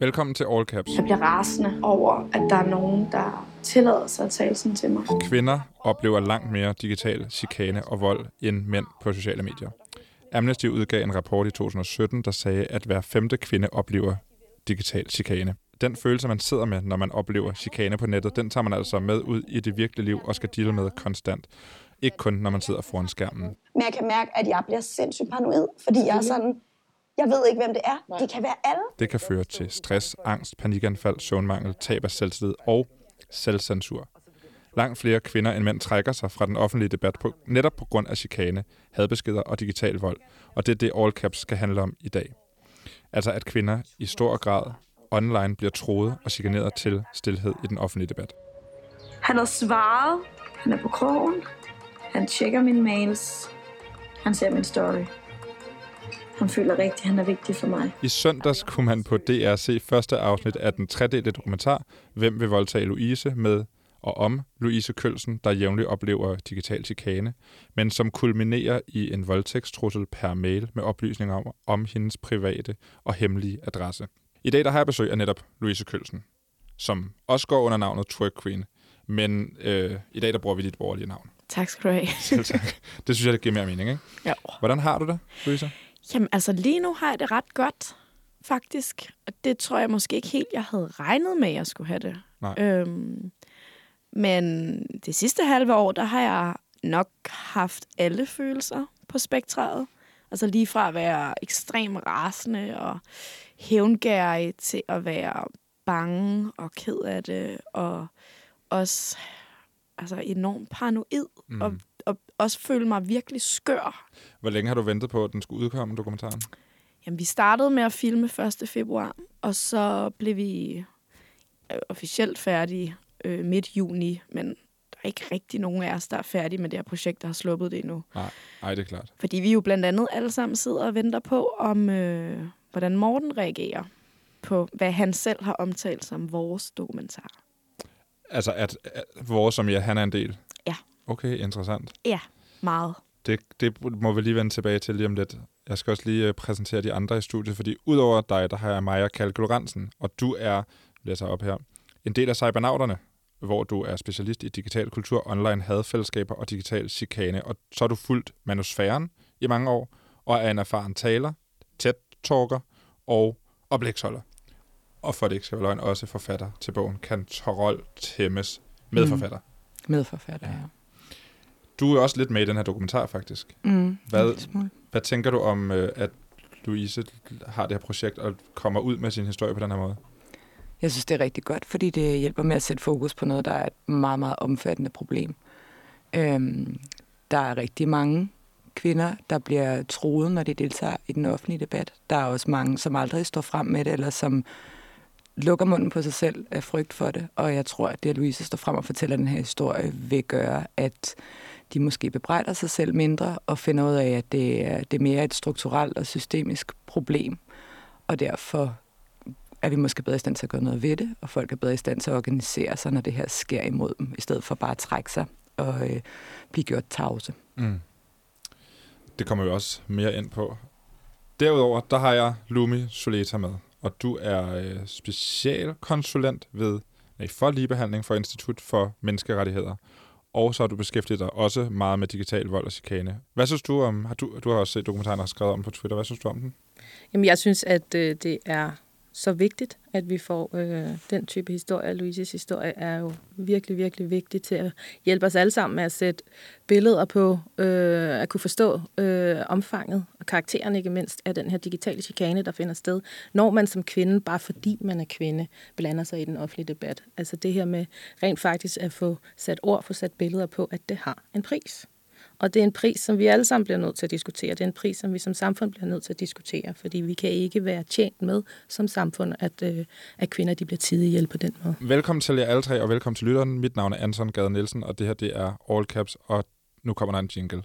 Velkommen til All Caps. Jeg bliver rasende over, at der er nogen, der tillader sig at tale sådan til mig. Kvinder oplever langt mere digital chikane og vold end mænd på sociale medier. Amnesty udgav en rapport i 2017, der sagde, at hver femte kvinde oplever digital chikane. Den følelse, man sidder med, når man oplever chikane på nettet, den tager man altså med ud i det virkelige liv og skal deale med konstant. Ikke kun, når man sidder foran skærmen. Men jeg kan mærke, at jeg bliver sindssygt paranoid, fordi jeg er sådan, jeg ved ikke, hvem det er. Det kan være alle. Det kan føre til stress, angst, panikanfald, søvnmangel, tab af selvtillid og selvcensur. Langt flere kvinder end mænd trækker sig fra den offentlige debat på, netop på grund af chikane, hadbeskeder og digital vold. Og det er det, All Caps skal handle om i dag. Altså at kvinder i stor grad online bliver troet og chikaneret til stillhed i den offentlige debat. Han har svaret. Han er på krogen. Han tjekker mine mails. Han ser min story. Han føler rigtigt, han er vigtig for mig. I søndags kunne man på DR se første afsnit af den tredelte dokumentar Hvem vil voldtage Louise med og om Louise Kølsen, der jævnligt oplever digital chikane, men som kulminerer i en voldtægtstrussel per mail med oplysninger om, om hendes private og hemmelige adresse. I dag der har jeg besøg af netop Louise Kølsen, som også går under navnet Twerk Queen, men øh, i dag der bruger vi dit borgerlige navn. Tak skal du have. Selv tak. Det synes jeg, det giver mere mening, ikke? Ja. Hvordan har du det, Louise? Jamen, altså lige nu har jeg det ret godt, faktisk. Og det tror jeg måske ikke helt, jeg havde regnet med, at jeg skulle have det. Nej. Øhm, men det sidste halve år, der har jeg nok haft alle følelser på spektret. Altså lige fra at være ekstrem rasende og hævngærig til at være bange og ked af det, og også altså enormt paranoid, mm. og, og også føle mig virkelig skør. Hvor længe har du ventet på, at den skulle udkomme, dokumentaren? Jamen, vi startede med at filme 1. februar, og så blev vi øh, officielt færdige øh, midt juni, men der er ikke rigtig nogen af os, der er færdige med det her projekt, der har sluppet det endnu. Nej, nej det er klart. Fordi vi jo blandt andet alle sammen sidder og venter på, om øh, hvordan Morten reagerer på, hvad han selv har omtalt som vores dokumentar. Altså, at, at vores, som ja, han er en del? Ja. Okay, interessant. Ja, meget. Det, det må vi lige vende tilbage til lige om lidt. Jeg skal også lige øh, præsentere de andre i studiet, fordi udover dig, der har jeg Maja Kalkuloransen, og du er, læser op her, en del af Cybernauterne, hvor du er specialist i digital kultur, online hadfællesskaber og digital chikane. Og så har du fulgt manusfæren i mange år, og er en erfaren taler, tæt talker og oplægsholder. Og for det ikke skal være løgn, også forfatter til bogen Kantorol Temmes, medforfatter. Mm. Medforfatter, ja. Du er også lidt med i den her dokumentar, faktisk. Mm, hvad, hvad tænker du om, øh, at Louise har det her projekt og kommer ud med sin historie på den her måde? Jeg synes, det er rigtig godt, fordi det hjælper med at sætte fokus på noget, der er et meget, meget omfattende problem. Øhm, der er rigtig mange kvinder, der bliver troet, når de deltager i den offentlige debat. Der er også mange, som aldrig står frem med det, eller som lukker munden på sig selv af frygt for det. Og jeg tror, at det, at Louise står frem og fortæller den her historie, vil gøre, at de måske bebrejder sig selv mindre og finder ud af, at det er, det er mere et strukturelt og systemisk problem. Og derfor er vi måske bedre i stand til at gøre noget ved det, og folk er bedre i stand til at organisere sig, når det her sker imod dem, i stedet for bare at trække sig og øh, blive gjort tavse. Mm. Det kommer vi også mere ind på. Derudover, der har jeg Lumi Soleta med, og du er øh, specialkonsulent ved, nej, for ligebehandling for Institut for Menneskerettigheder. Og så har du beskæftiget dig også meget med digital vold og chikane. Hvad synes du om, har du, du har også set dokumentaren og skrevet om på Twitter, hvad synes du om den? Jamen, jeg synes, at øh, det er så vigtigt, at vi får øh, den type historie. Louises historie er jo virkelig, virkelig vigtig til at hjælpe os alle sammen med at sætte billeder på, øh, at kunne forstå øh, omfanget og karakteren ikke mindst af den her digitale chikane, der finder sted, når man som kvinde, bare fordi man er kvinde, blander sig i den offentlige debat. Altså det her med rent faktisk at få sat ord, få sat billeder på, at det har en pris. Og det er en pris, som vi alle sammen bliver nødt til at diskutere. Det er en pris, som vi som samfund bliver nødt til at diskutere, fordi vi kan ikke være tjent med som samfund, at, øh, at kvinder de bliver tidigt ihjel på den måde. Velkommen til jer alle tre, og velkommen til lytteren. Mit navn er Anton Gade Nielsen, og det her det er All Caps, og nu kommer der en jingle.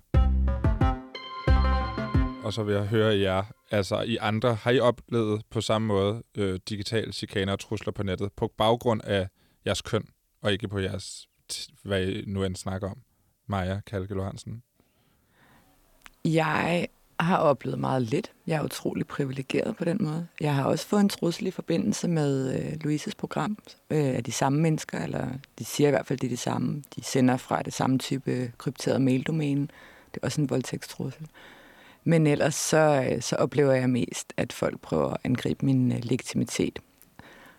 Og så vil jeg høre jer, altså I andre, har I oplevet på samme måde øh, digital chikane og trusler på nettet på baggrund af jeres køn, og ikke på jeres, hvad I nu end snakker om? Maja Kalke Hansen? Jeg har oplevet meget lidt. Jeg er utrolig privilegeret på den måde. Jeg har også fået en trussel i forbindelse med øh, Louises program øh, af de samme mennesker, eller de siger i hvert fald, det er de samme. De sender fra det samme type krypteret maildomæne. Det er også en voldtægtstrussel. Men ellers så, øh, så oplever jeg mest, at folk prøver at angribe min øh, legitimitet.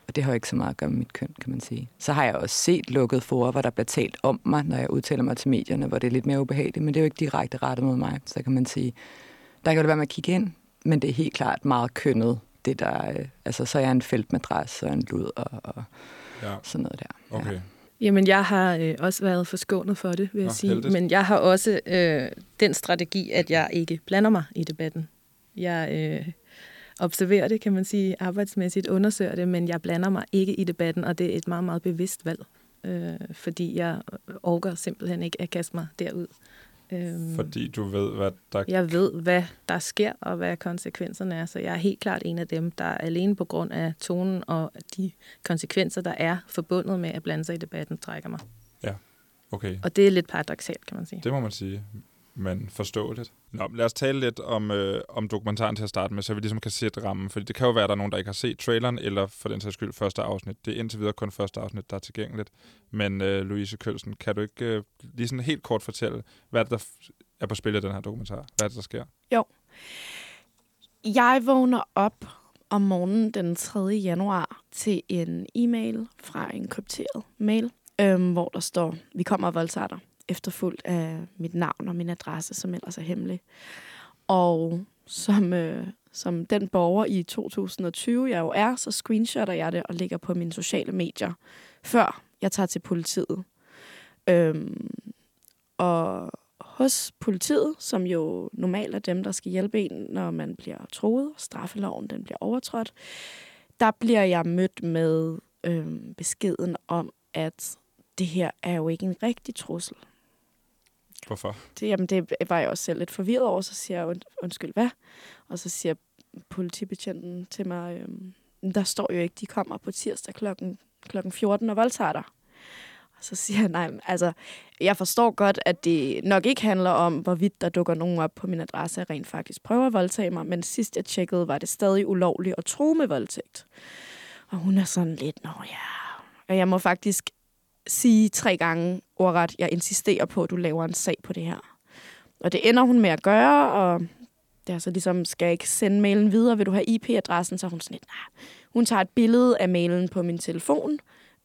Og det har jo ikke så meget at gøre med mit køn, kan man sige. Så har jeg også set lukket for, hvor der bliver talt om mig, når jeg udtaler mig til medierne, hvor det er lidt mere ubehageligt. Men det er jo ikke direkte rettet mod mig. Så kan man sige, der kan det være med at kigge ind, men det er helt klart meget kønnet. Det der, øh, altså, så er jeg en feltmadras og en lud og, og ja. sådan noget der. Okay. Ja. Jamen, jeg har øh, også været forskånet for det, vil jeg Nå, sige. heldigt. Men jeg har også øh, den strategi, at jeg ikke blander mig i debatten. Jeg øh, observerer det, kan man sige, arbejdsmæssigt, undersøger det, men jeg blander mig ikke i debatten, og det er et meget, meget bevidst valg. Øh, fordi jeg orker simpelthen ikke at kaste mig derud. Øh, Fordi du ved, hvad der... jeg ved, hvad der sker, og hvad konsekvenserne er, så jeg er helt klart en af dem, der alene på grund af tonen og de konsekvenser, der er forbundet med at blande sig i debatten, trækker mig. Okay, Og det er lidt paradoxalt, kan man sige. det må man sige. Men forståeligt. Nå, lad os tale lidt om, øh, om dokumentaren til at starte med, så vi ligesom kan sætte rammen. Fordi det kan jo være, at der er nogen, der ikke har set traileren, eller for den sags skyld første afsnit. Det er indtil videre kun første afsnit, der er tilgængeligt. Men øh, Louise Kølsen, kan du ikke øh, lige sådan helt kort fortælle, hvad er det, der er på spil i den her dokumentar? Hvad er det, der sker? Jeg vågner op om morgenen den 3. januar til en e-mail fra en krypteret mail, øhm, hvor der står, vi kommer og voldtager dig, efterfulgt af mit navn og min adresse, som ellers er hemmelig. Og som, øh, som den borger i 2020, jeg jo er, så screenshotter jeg det og lægger på mine sociale medier, før jeg tager til politiet. Øhm, og hos politiet, som jo normalt er dem, der skal hjælpe en, når man bliver troet, straffeloven den bliver overtrådt, der bliver jeg mødt med øhm, beskeden om, at det her er jo ikke en rigtig trussel. Hvorfor? Det, jamen, det var jeg også selv lidt forvirret over, så siger jeg, und, undskyld, hvad? Og så siger politibetjenten til mig, øhm, der står jo ikke, de kommer på tirsdag klokken, klokken 14 og voldtager dig. Og så siger jeg, nej, altså, jeg forstår godt, at det nok ikke handler om, hvorvidt der dukker nogen op på min adresse, og rent faktisk prøver at voldtage mig, men sidst jeg tjekkede, var det stadig ulovligt at tro med voldtægt. Og hun er sådan lidt, nå ja. Og jeg må faktisk sige tre gange ordret, jeg insisterer på, at du laver en sag på det her. Og det ender hun med at gøre, og det er så ligesom, skal jeg ikke sende mailen videre, vil du have IP-adressen? Så hun sådan lidt, nej. Hun tager et billede af mailen på min telefon,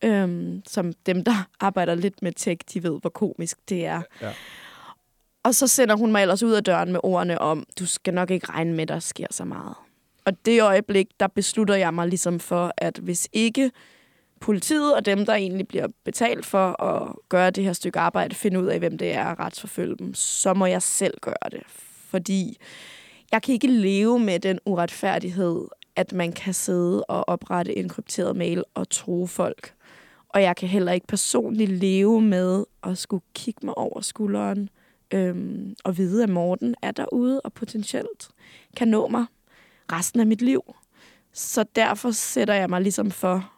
øhm, som dem, der arbejder lidt med tech, de ved, hvor komisk det er. Ja. Og så sender hun mig ellers ud af døren med ordene om, du skal nok ikke regne med, der sker så meget. Og det øjeblik, der beslutter jeg mig ligesom for, at hvis ikke politiet og dem, der egentlig bliver betalt for at gøre det her stykke arbejde, finde ud af, hvem det er og retsforfølge dem, så må jeg selv gøre det. Fordi jeg kan ikke leve med den uretfærdighed, at man kan sidde og oprette en krypteret mail og tro folk. Og jeg kan heller ikke personligt leve med at skulle kigge mig over skulderen øhm, og vide, at Morten er derude og potentielt kan nå mig resten af mit liv. Så derfor sætter jeg mig ligesom for,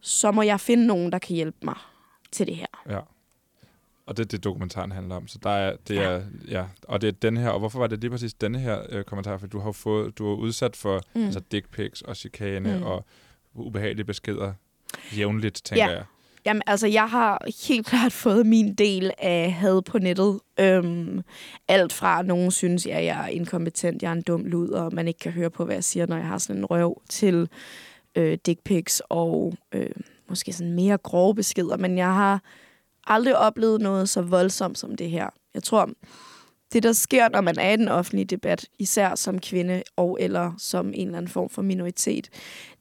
så må jeg finde nogen, der kan hjælpe mig til det her. Ja. Og det er det, dokumentaren handler om. Så der er, det Ja. er, ja. Og det er den her, og hvorfor var det lige præcis denne her øh, kommentar? For du har fået, du er udsat for mm. Altså dick pics og chikane mm. Og ubehagelige beskeder jævnligt, tænker Ja. jeg. Jamen, altså, jeg har helt klart fået min del af had på nettet. Øhm, alt fra, at nogen synes, at jeg er inkompetent, jeg er en dum lud, og man ikke kan høre på, hvad jeg siger, når jeg har sådan en røv, til øh, dick pics og øh, måske sådan mere grove beskeder. Men jeg har aldrig oplevet noget så voldsomt som det her. Jeg tror, det der sker, når man er i den offentlige debat, især som kvinde og eller som en eller anden form for minoritet,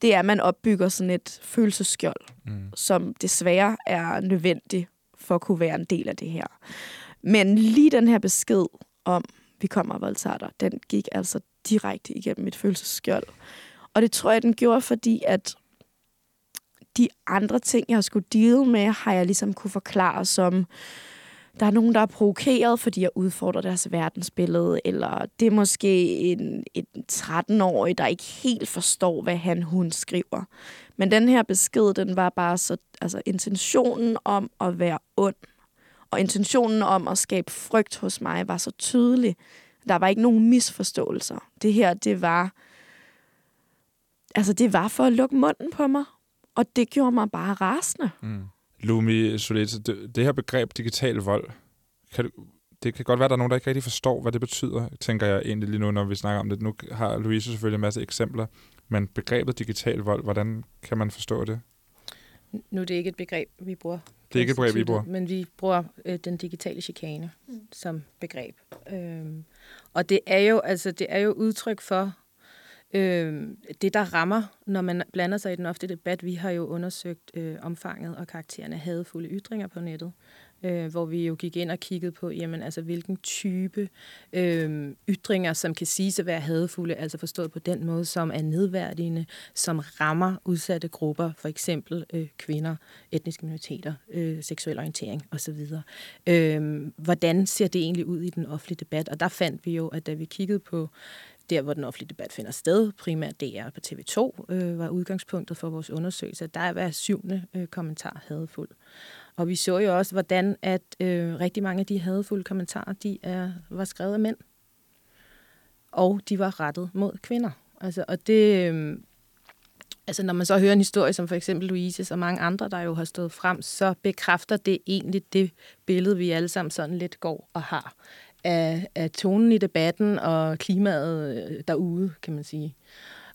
det er, at man opbygger sådan et følelsesskjold Mm. som desværre er nødvendig for at kunne være en del af det her. Men lige den her besked om, vi kommer og voldtager dig, den gik altså direkte igennem mit følelsesskjold. Og det tror jeg, den gjorde, fordi at de andre ting, jeg har skulle deal med, har jeg ligesom kunne forklare som, der er nogen, der er provokeret, fordi jeg udfordrer deres verdensbillede, eller det er måske en, en 13-årig, der ikke helt forstår, hvad han, hun skriver. Men den her besked, den var bare så, altså intentionen om at være ond, og intentionen om at skabe frygt hos mig, var så tydelig. der var ikke nogen misforståelser. Det her, det var... Altså, det var for at lukke munden på mig. Og det gjorde mig bare rasende. Mm. Lumi Soleta, det, det her begreb digital vold, kan du, det kan godt være, at der er nogen, der ikke rigtig forstår, hvad det betyder, tænker jeg egentlig lige nu, når vi snakker om det. Nu har Louise selvfølgelig en masse eksempler, men begrebet digital vold, hvordan kan man forstå det? Nu er det ikke et begreb, vi bruger. Det er ikke et begreb, vi bruger. Men vi bruger øh, den digitale chikane mm. som begreb. Øhm, og det er jo altså det er jo udtryk for øh, det, der rammer, når man blander sig i den ofte debat. Vi har jo undersøgt øh, omfanget og karakteren af hadefulde ytringer på nettet øh, hvor vi jo gik ind og kiggede på, jamen, altså, hvilken type øh, ytringer, som kan siges at være hadefulde, altså forstået på den måde, som er nedværdigende, som rammer udsatte grupper, for eksempel øh, kvinder, etniske minoriteter, øh, seksuel orientering osv. Øh, hvordan ser det egentlig ud i den offentlige debat? Og der fandt vi jo, at da vi kiggede på der, hvor den offentlige debat finder sted, primært DR på TV2, øh, var udgangspunktet for vores undersøgelse. Der er hver syvende øh, kommentar hadfuld. Og vi så jo også, hvordan at øh, rigtig mange af de hadfulde kommentarer, de er, var skrevet af mænd. Og de var rettet mod kvinder. Altså, og det, øh, altså når man så hører en historie som for eksempel Louise og mange andre, der jo har stået frem, så bekræfter det egentlig det billede, vi alle sammen sådan lidt går og har af, af tonen i debatten og klimaet øh, derude, kan man sige.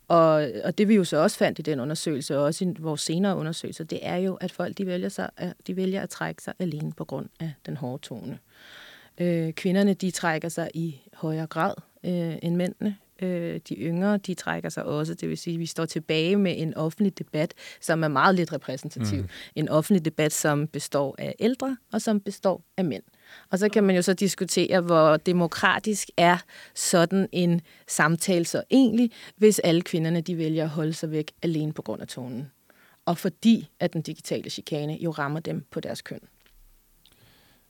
Og, og det vi jo så også fandt i den undersøgelse, og også i vores senere undersøgelser, det er jo, at folk de vælger, sig, øh, de vælger at trække sig alene på grund af den hårde tone. Øh, kvinderne de trækker sig i højere grad øh, end mændene. Øh, de yngre de trækker sig også, det vil sige, at vi står tilbage med en offentlig debat, som er meget lidt repræsentativ. Mm. En offentlig debat, som består af ældre og som består af mænd. Og så kan man jo så diskutere, hvor demokratisk er sådan en samtale så egentlig, hvis alle kvinderne de vælger at holde sig væk alene på grund af tonen. Og fordi at den digitale chikane jo rammer dem på deres køn.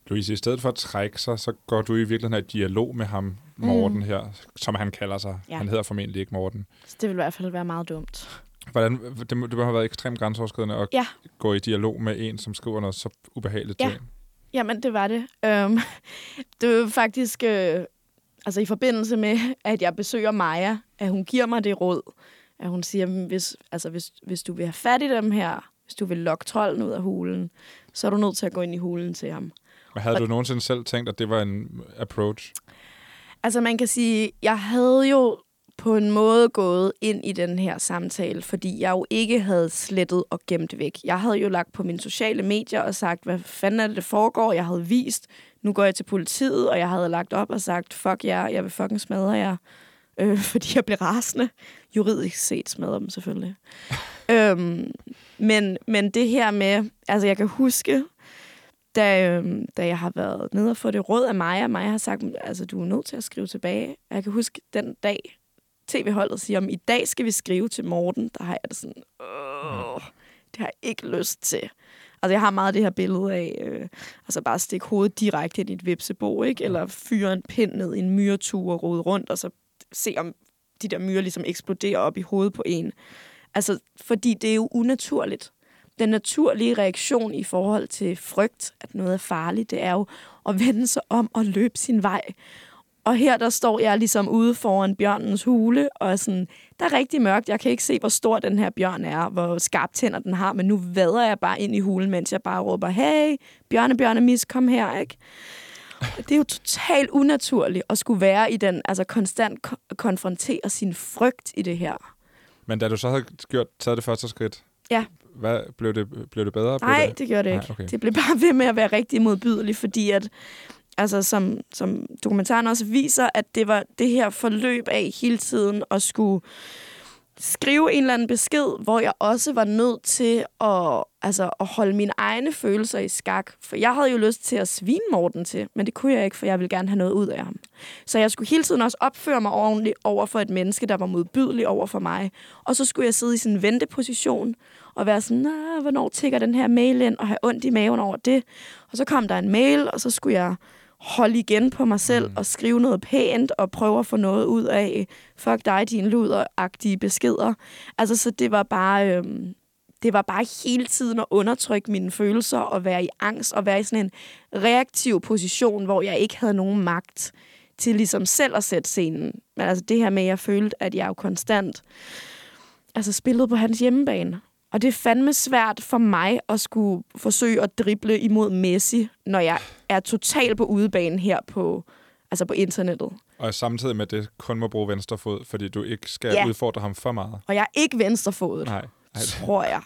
Louise, i stedet for at trække sig, så går du i virkeligheden i dialog med ham, Morten mm. her, som han kalder sig. Ja. Han hedder formentlig ikke Morten. Så det vil i hvert fald være meget dumt. Hvordan, det, det må have været ekstremt grænseoverskridende at ja. gå i dialog med en, som skriver noget så ubehageligt ja. til en. Jamen, det var det. Um, det var faktisk øh, altså i forbindelse med, at jeg besøger Maja, at hun giver mig det råd, at hun siger, hvis, altså, hvis, hvis du vil have fat i dem her, hvis du vil lokke trolden ud af hulen, så er du nødt til at gå ind i hulen til ham. Havde du nogensinde selv tænkt, at det var en approach? Altså man kan sige, jeg havde jo på en måde gået ind i den her samtale, fordi jeg jo ikke havde slettet og gemt væk. Jeg havde jo lagt på mine sociale medier og sagt, hvad fanden er det, der foregår? Jeg havde vist, nu går jeg til politiet, og jeg havde lagt op og sagt, fuck jer, jeg vil fucking smadre jer. Øh, fordi jeg blev rasende. Juridisk set smadre dem selvfølgelig. øhm, men, men det her med, altså jeg kan huske, da, øhm, da jeg har været nede og få det råd af Maja, Maja har sagt, altså du er nødt til at skrive tilbage. Jeg kan huske den dag, tv-holdet siger, om i dag skal vi skrive til Morten, der har jeg det sådan, åh, det har jeg ikke lyst til. Altså, jeg har meget det her billede af, øh, altså bare stikke hovedet direkte ind i et vipsebo, ikke? Eller fyre en pind ned i en myretur og rode rundt, og så se, om de der myrer ligesom eksploderer op i hovedet på en. Altså, fordi det er jo unaturligt. Den naturlige reaktion i forhold til frygt, at noget er farligt, det er jo at vende sig om og løbe sin vej. Og her der står jeg ligesom ude foran bjørnens hule, og sådan, der er rigtig mørkt. Jeg kan ikke se, hvor stor den her bjørn er, hvor skarpt tænder den har, men nu vader jeg bare ind i hulen, mens jeg bare råber, hey, bjørne, bjørne, mis, kom her, ikke? Det er jo totalt unaturligt at skulle være i den, altså konstant ko- konfrontere sin frygt i det her. Men da du så havde gjort, taget det første skridt, ja. Hvad, blev, det, blev det bedre? Nej, det? det gjorde det ikke. Nej, okay. Det blev bare ved med at være rigtig modbydeligt, fordi at altså som, som dokumentaren også viser, at det var det her forløb af hele tiden at skulle skrive en eller anden besked, hvor jeg også var nødt til at, altså, at holde mine egne følelser i skak. For jeg havde jo lyst til at svine Morten til, men det kunne jeg ikke, for jeg ville gerne have noget ud af ham. Så jeg skulle hele tiden også opføre mig ordentligt over for et menneske, der var modbydelig over for mig. Og så skulle jeg sidde i sådan en venteposition og være sådan, hvornår tigger den her mail ind, og have ondt i maven over det. Og så kom der en mail, og så skulle jeg holde igen på mig selv mm. og skrive noget pænt og prøve at få noget ud af fuck dig, din luderagtige beskeder. Altså, så det var bare... Øhm, det var bare hele tiden at undertrykke mine følelser og være i angst og være i sådan en reaktiv position, hvor jeg ikke havde nogen magt. til ligesom selv at sætte scenen. Men altså det her med, at jeg følte, at jeg jo konstant altså spillede på hans hjemmebane. Og det er fandme svært for mig at skulle forsøge at drible imod Messi, når jeg er totalt på udebane her på, altså på internettet. Og samtidig med det kun må bruge venstre fod, fordi du ikke skal Ja. udfordre ham for meget. Og jeg er ikke venstrefodet, Nej, Ej, tror jeg.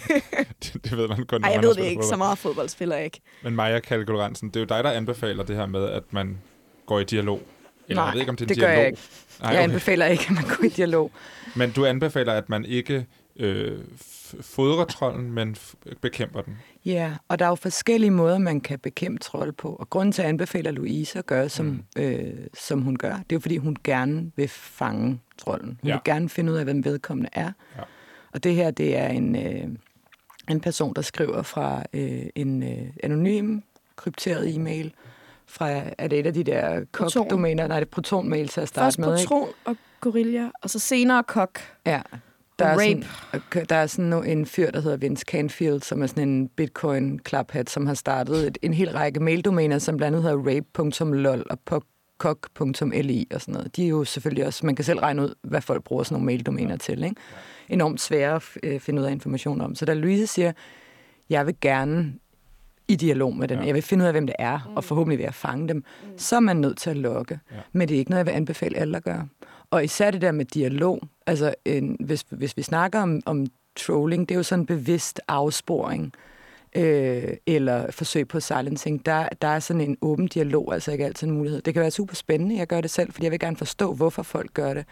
det, det ved man kun, Ej, jeg ved det ikke. Så fodbold. meget fodbold spiller jeg ikke. Men Maja Lorentzen, det er jo dig, der anbefaler det her med, at man går i dialog. Eller Nej, jeg ved ikke, om det er en det gør dialog. jeg ikke. Jeg okay. anbefaler ikke, at man går i dialog. Men du anbefaler, at man ikke øh, fodrer trolden, men bekæmper den. Ja, og der er jo forskellige måder, man kan bekæmpe trolde på. Og grunden til, at jeg anbefaler Louise at gøre, som, mm. øh, som hun gør, det er jo, fordi hun gerne vil fange trolden. Hun Ja. vil gerne finde ud af, hvem vedkommende er. Ja. Og det her, det er en, øh, en person, der skriver fra øh, en øh, anonym, krypteret e-mail, fra, er det et af de der kok-domæner? Nej, det er proton-mail til at starte Først med, ikke? Proton og Gorilla, og så senere Kok. Ja. Der er, Rape. sådan, der er sådan en fyr, der hedder Vince Canfield, som er sådan en bitcoin-klaphat, som har startet et, en hel række maildomæner, som blandt andet hedder rape.lol og kok.li og sådan noget. De er jo selvfølgelig også, man kan selv regne ud, hvad folk bruger sådan nogle maildomæner til. Ikke? Enormt svære at øh, finde ud af information om. Så da Louise siger, jeg vil gerne i dialog med den. Ja. Jeg vil finde ud af, hvem det er, og forhåbentlig vil jeg fange dem. Mm. Så er man nødt til at. Ja. Ja. Men det er ikke noget, jeg vil anbefale alle at gøre. Og især det der med dialog. Altså, en, hvis, hvis vi snakker om, om trolling, det er jo sådan en bevidst afsporing øh, eller forsøg på silencing. Der, der er sådan en åben dialog, altså ikke altid en mulighed. Det kan være super spændende, jeg gør det selv, fordi jeg vil gerne forstå, hvorfor folk gør det.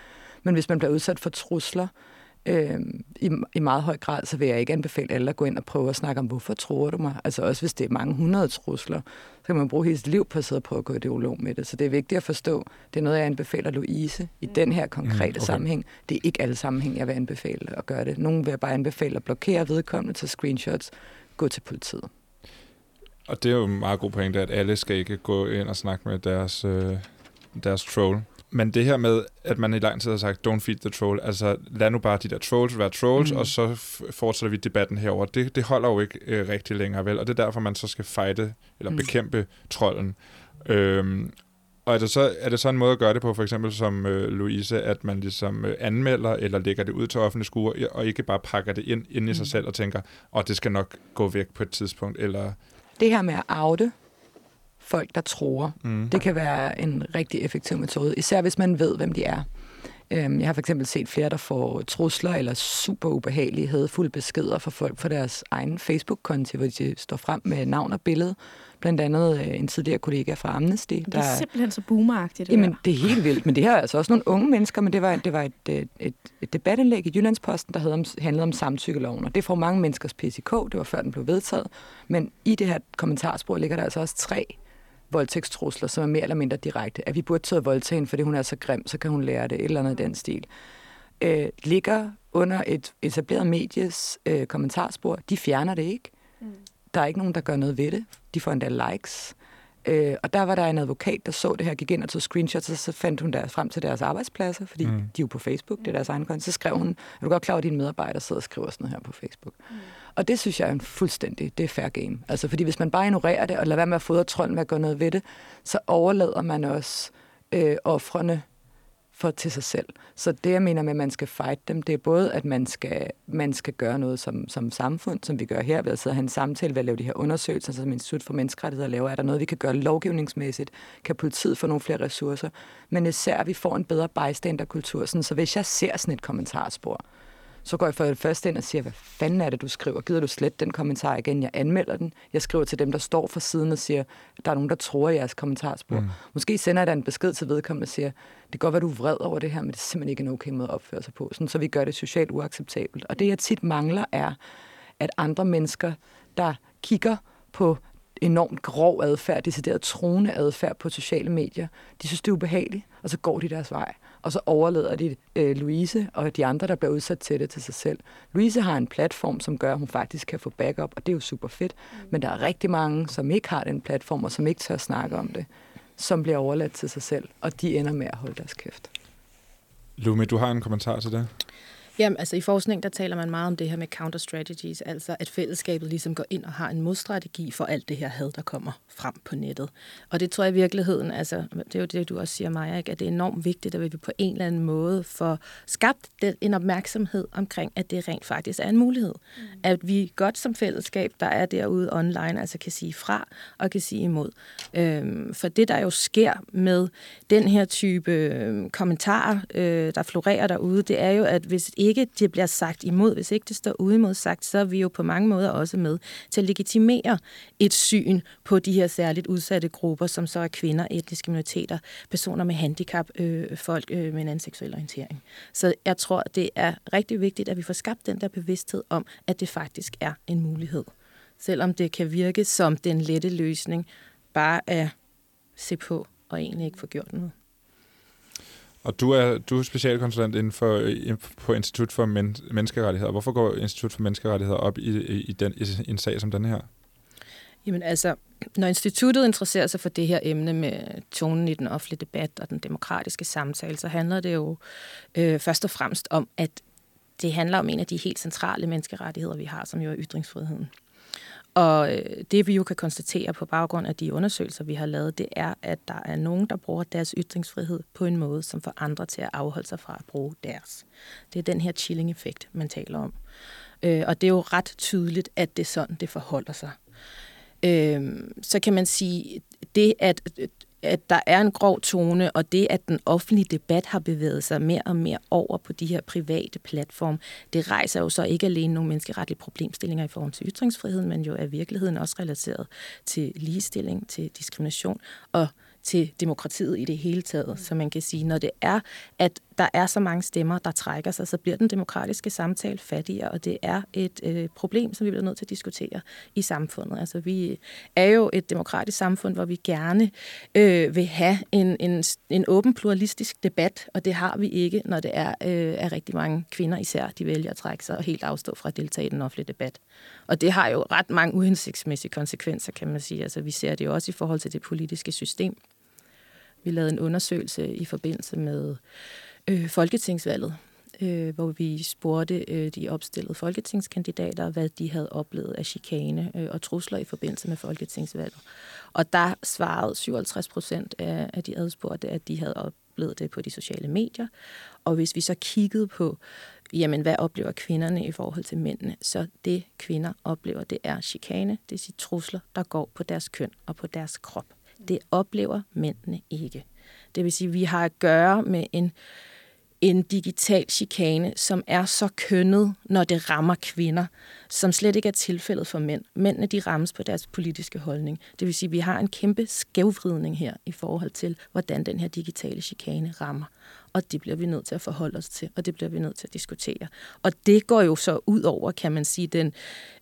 Men hvis man bliver udsat for trusler, øh, i, i meget høj grad, så vil jeg ikke anbefale alle at gå ind og prøve at snakke om, hvorfor tror du mig? Altså også hvis det er mange hundrede trusler, så kan man bruge hele sit liv på at sidde og prøve at gå i dialog med det. Så det er vigtigt at forstå. Det er noget, jeg anbefaler Louise i den her konkrete Mm, okay. sammenhæng. Det er ikke alle sammenhæng, jeg vil anbefale at gøre det. Nogle vil jeg bare anbefale at blokere vedkommende til screenshots, gå til politiet. Og det er jo en meget god pointe, at alle skal ikke gå ind og snakke med deres, øh, deres troll. Men det her med, at man i lang tid har sagt, don't feed the troll, altså lad nu bare de der trolls være trolls, mm. Og så fortsætter vi debatten herover. Det, det holder jo ikke øh, rigtig længere, vel? Og det er derfor, man så skal fighte, eller Mm. bekæmpe trolden. Øhm, og er det, så, er det så en måde at gøre det på, for eksempel som øh, Louise, at man ligesom øh, anmelder, eller lægger det ud til offentlig skue, og ikke bare pakker det ind, ind i sig Mm. selv og tænker, og det skal nok gå væk på et tidspunkt, eller... Det her med at oute folk, der tror, Mm. Det kan være en rigtig effektiv metode, især hvis man ved, hvem de er. Øhm, Jeg har for eksempel set flere, der får trusler eller super ubehagelige, hadfulde beskeder fra folk fra deres egen Facebook-konti, hvor de står frem med navn og billede. Blandt andet øh, en tidligere kollega fra Amnesty. Det er simpelthen så boomeragtigt. Det Jamen, der. det er helt vildt, men det her er altså også nogle unge mennesker, men det var, det var et, et, et, et debatindlæg i Jyllandsposten, der havde om, handlede om samtykkeloven, og det får mange menneskers PCK, det var før den blev vedtaget, men i det her kommentarspor ligger der altså også tre voldtægtstrusler, som er mere eller mindre direkte. At vi burde tage voldtage hende, fordi hun er så grim, så kan hun lære det, et eller andet i den stil. Øh, ligger under et etableret medies øh, kommentarspor. De fjerner det ikke. Mm. Der er ikke nogen, der gør noget ved det. De får endda likes. Øh, og der var der en advokat, der så det her, gik ind og tog screenshots, og så fandt hun der frem til deres arbejdspladser, fordi mm. de er jo på Facebook, det er deres egen konto. Så skrev hun, er du godt klar over, at dine medarbejdere sidder og skriver sådan noget her på Facebook? Mm. Og det synes jeg er en fuldstændig, det er fair game. Altså, fordi hvis man bare ignorerer det, og lader være med at fodre trolden med at gøre noget ved det, så overlader man også øh, offrene for til sig selv. Så det, jeg mener med, at man skal fight dem, det er både, at man skal, man skal gøre noget som, som samfund, som vi gør her, ved at sidde og have en samtale, ved at lave de her undersøgelser, som Institut for Menneskerettigheder laver. Er der noget, vi kan gøre lovgivningsmæssigt? Kan politiet få nogle flere ressourcer? Men især, at vi får en bedre bystanderkultur. Sådan, så hvis jeg ser sådan et kommentarspor, så går jeg for det første ind og siger, hvad fanden er det, du skriver? Gider du slet den kommentar igen? Jeg anmelder den. Jeg skriver til dem, der står for siden og siger, der er nogen, der tror jeres kommentarspor. Mm. Måske sender jeg da en besked til vedkommende og siger, det kan godt være, du er vred over det her, men det er simpelthen ikke en okay måde at opføre sig på. Sådan, så vi gør det socialt uacceptabelt. Og det, jeg tit mangler, er, at andre mennesker, der kigger på enormt grov adfærd, decideret troende adfærd på sociale medier, de synes, det er ubehageligt, og så går de deres vej. Og så overlader de øh, Louise og de andre, der bliver udsat til det, til sig selv. Louise har en platform, som gør, at hun faktisk kan få backup, og det er jo super fedt. Mm. Men der er rigtig mange, som ikke har den platform, og som ikke tør snakke om det, som bliver overladt til sig selv, og de ender med at holde deres kæft. Lumi, du har en kommentar til det? Jamen, altså i forskning, der taler man meget om det her med counter strategies, altså at fællesskabet ligesom går ind og har en modstrategi for alt det her had, der kommer frem på nettet. Og det tror jeg i virkeligheden, altså det er jo det, du også siger, Maja, ikke? at det er enormt vigtigt, at vi på en eller anden måde får skabt en opmærksomhed omkring, at det rent faktisk er en mulighed. Mm. At vi godt som fællesskab, der er derude online, altså kan sige fra og kan sige imod. Øhm, for det, der jo sker med den her type øh, kommentarer, øh, der florerer derude, det er jo, at hvis ikke det bliver sagt imod, hvis ikke det står uimod sagt, så er vi jo på mange måder også med til at legitimere et syn på de her særligt udsatte grupper, som så er kvinder, etniske minoriteter, personer med handicap, øh, folk øh, med en anden seksuel orientering. Så jeg tror, det er rigtig vigtigt, at vi får skabt den der bevidsthed om, at det faktisk er en mulighed. Selvom det kan virke som den lette løsning, bare at se på og egentlig ikke få gjort noget. Og du er, du er specialkonsulent inden for, øh, på Institut for Men, Menneskerettigheder. Hvorfor går Institut for Menneskerettigheder op i, i, i, den, i en sag som den her? Jamen altså, når instituttet interesserer sig for det her emne med tonen i den offentlige debat og den demokratiske samtale, så handler det jo øh, først og fremmest om, at det handler om en af de helt centrale menneskerettigheder, vi har, som jo er ytringsfriheden. Og øh, det vi jo kan konstatere på baggrund af de undersøgelser, vi har lavet, det er, at der er nogen, der bruger deres ytringsfrihed på en måde, som får andre til at afholde sig fra at bruge deres. Det er den her chilling-effekt, man taler om. Øh, og det er jo ret tydeligt, at det er sådan, det forholder sig. Øh, så kan man sige, det at at der er en grov tone, og det, at den offentlige debat har bevæget sig mere og mere over på de her private platforme, det rejser jo så ikke alene nogle menneskeretlige problemstillinger i forhold til ytringsfriheden, men jo er virkeligheden også relateret til ligestilling, til diskrimination og til demokratiet i det hele taget. Så man kan sige, når det er, at der er så mange stemmer, der trækker sig, så bliver den demokratiske samtale fattigere, og det er et øh, problem, som vi bliver nødt til at diskutere i samfundet. Altså vi er jo et demokratisk samfund, hvor vi gerne øh, vil have en, en, en åben pluralistisk debat, og det har vi ikke, når det er, øh, er rigtig mange kvinder især, de vælger at trække sig og helt afstå fra at deltage i den offentlige debat. Og det har jo ret mange uhensigtsmæssige konsekvenser, kan man sige. Altså vi ser det jo også i forhold til det politiske system. Vi lavede en undersøgelse i forbindelse med øh, folketingsvalget, øh, hvor vi spurgte øh, de opstillede folketingskandidater, hvad de havde oplevet af chikane øh, og trusler i forbindelse med folketingsvalget. Og der svarede 57 procent af, af de adspurgte, at de havde oplevet det på de sociale medier. Og hvis vi så kiggede på, jamen hvad oplever kvinderne i forhold til mændene, så det kvinder oplever, det er chikane, det er trusler, der går på deres køn og på deres krop. Det oplever mændene ikke. Det vil sige, at vi har at gøre med en, en digital chikane, som er så kønnet, når det rammer kvinder, som slet ikke er tilfældet for mænd. Mændene de rammes på deres politiske holdning. Det vil sige, at vi har en kæmpe skævvridning her i forhold til, hvordan den her digitale chikane rammer. Og det bliver vi nødt til at forholde os til, og det bliver vi nødt til at diskutere. Og det går jo så ud over, kan man sige, den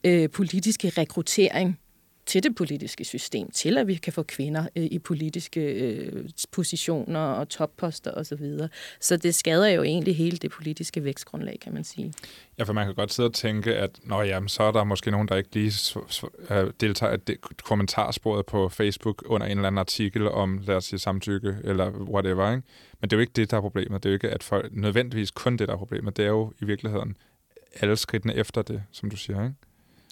øh, politiske rekruttering til det politiske system, til at vi kan få kvinder øh, i politiske øh, positioner og topposter osv. Så, videre. så det skader jo egentlig hele det politiske vækstgrundlag, kan man sige. Ja, for man kan godt sidde og tænke, at Nå, jamen, så er der måske nogen, der ikke lige øh, deltager i kommentarsporet på Facebook under en eller anden artikel om, lad os sige, samtykke eller whatever. Ikke? Men det er jo ikke det, der er problemet. Det er jo ikke at folk, nødvendigvis kun det, der er problemet. Det er jo i virkeligheden alle skridtene efter det, som du siger. Ikke?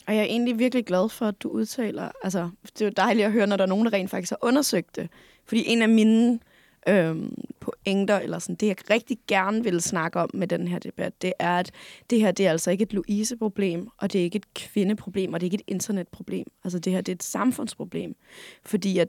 Og jeg er egentlig virkelig glad for, at du udtaler, altså det er jo dejligt at høre, når der er nogen, der rent faktisk har undersøgt det. Fordi en af mine øhm, pointer, eller sådan, det jeg rigtig gerne vil snakke om med den her debat, det er, at det her det er altså ikke et Louise-problem, og det er ikke et kvindeproblem, og det er ikke et internetproblem. Altså det her det er et samfundsproblem. Fordi at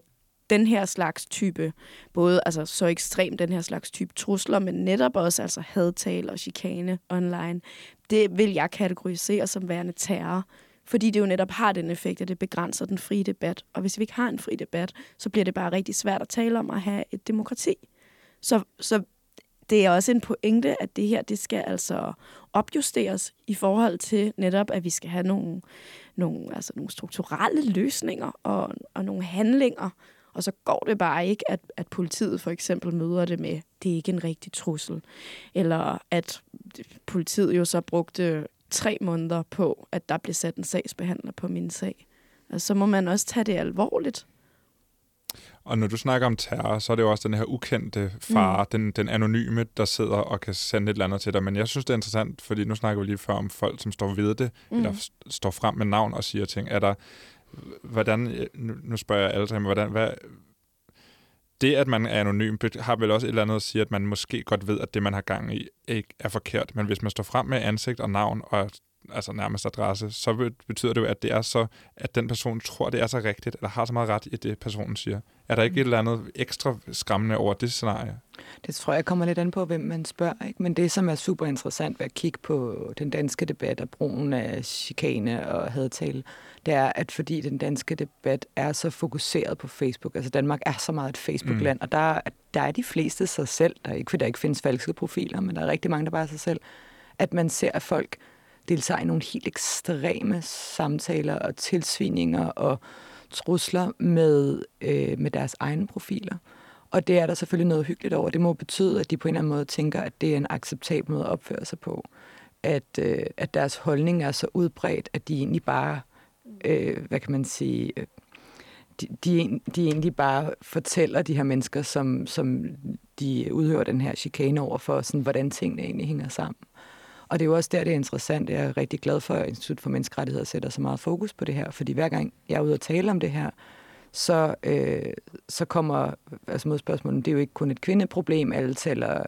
den her slags type, både altså så ekstrem den her slags type trusler, men netop også altså hadtal og chikane online, det vil jeg kategorisere som værende terror fordi det jo netop har den effekt, at det begrænser den frie debat. Og hvis vi ikke har en fri debat, så bliver det bare rigtig svært at tale om at have et demokrati. Så, så det er også en pointe, at det her det skal altså opjusteres i forhold til netop, at vi skal have nogle, nogle, altså nogle strukturelle løsninger og, og nogle handlinger. Og så går det bare ikke, at, at politiet for eksempel møder det med, det er ikke en rigtig trussel. Eller at politiet jo så brugte tre måneder på, at der bliver sat en sagsbehandler på min sag. Altså, så må man også tage det alvorligt. Og når du snakker om terror, så er det jo også den her ukendte far, mm. den, den anonyme, der sidder og kan sende et eller andet til dig. Men jeg synes, det er interessant, fordi nu snakker vi lige før om folk, som står ved det, mm. eller st- står frem med navn og siger ting. Er der, hvordan, nu, nu spørger jeg alle tre, men hvordan, hvad, det, at man er anonym, har vel også et eller andet at sige, at man måske godt ved, at det, man har gang i, ikke er forkert. Men hvis man står frem med ansigt og navn og altså nærmest adresse, så betyder det jo, at det er så, at den person tror, det er så rigtigt, eller har så meget ret i det, personen siger. Er der ikke et eller andet ekstra skræmmende over det scenarie? Det tror jeg kommer lidt an på, hvem man spørger. Ikke? Men det, som er super interessant ved at kigge på den danske debat og brugen af chikane og hadtale, det er, at fordi den danske debat er så fokuseret på Facebook, altså Danmark er så meget et Facebook-land, mm. og der, der er de fleste sig selv, der er ikke fordi der ikke findes falske profiler, men der er rigtig mange, der bare er sig selv, at man ser, at folk deltager i nogle helt ekstreme samtaler og tilsvininger og trusler med, øh, med deres egne profiler. Og det er der selvfølgelig noget hyggeligt over. Det må betyde, at de på en eller anden måde tænker, at det er en acceptabel måde at opføre sig på. At, øh, at deres holdning er så udbredt, at de egentlig bare, øh, hvad kan man sige, øh, de, de, de egentlig bare fortæller de her mennesker, som, som de udhører den her chikane over for, sådan, hvordan tingene egentlig hænger sammen. Og det er jo også der, det er interessant. Jeg er rigtig glad for, at Institut for Menneskerettigheder sætter så meget fokus på det her, fordi hver gang jeg er ude og tale om det her, så, øh, så kommer altså modspørgsmålet, det er jo ikke kun et kvindeproblem, alle taler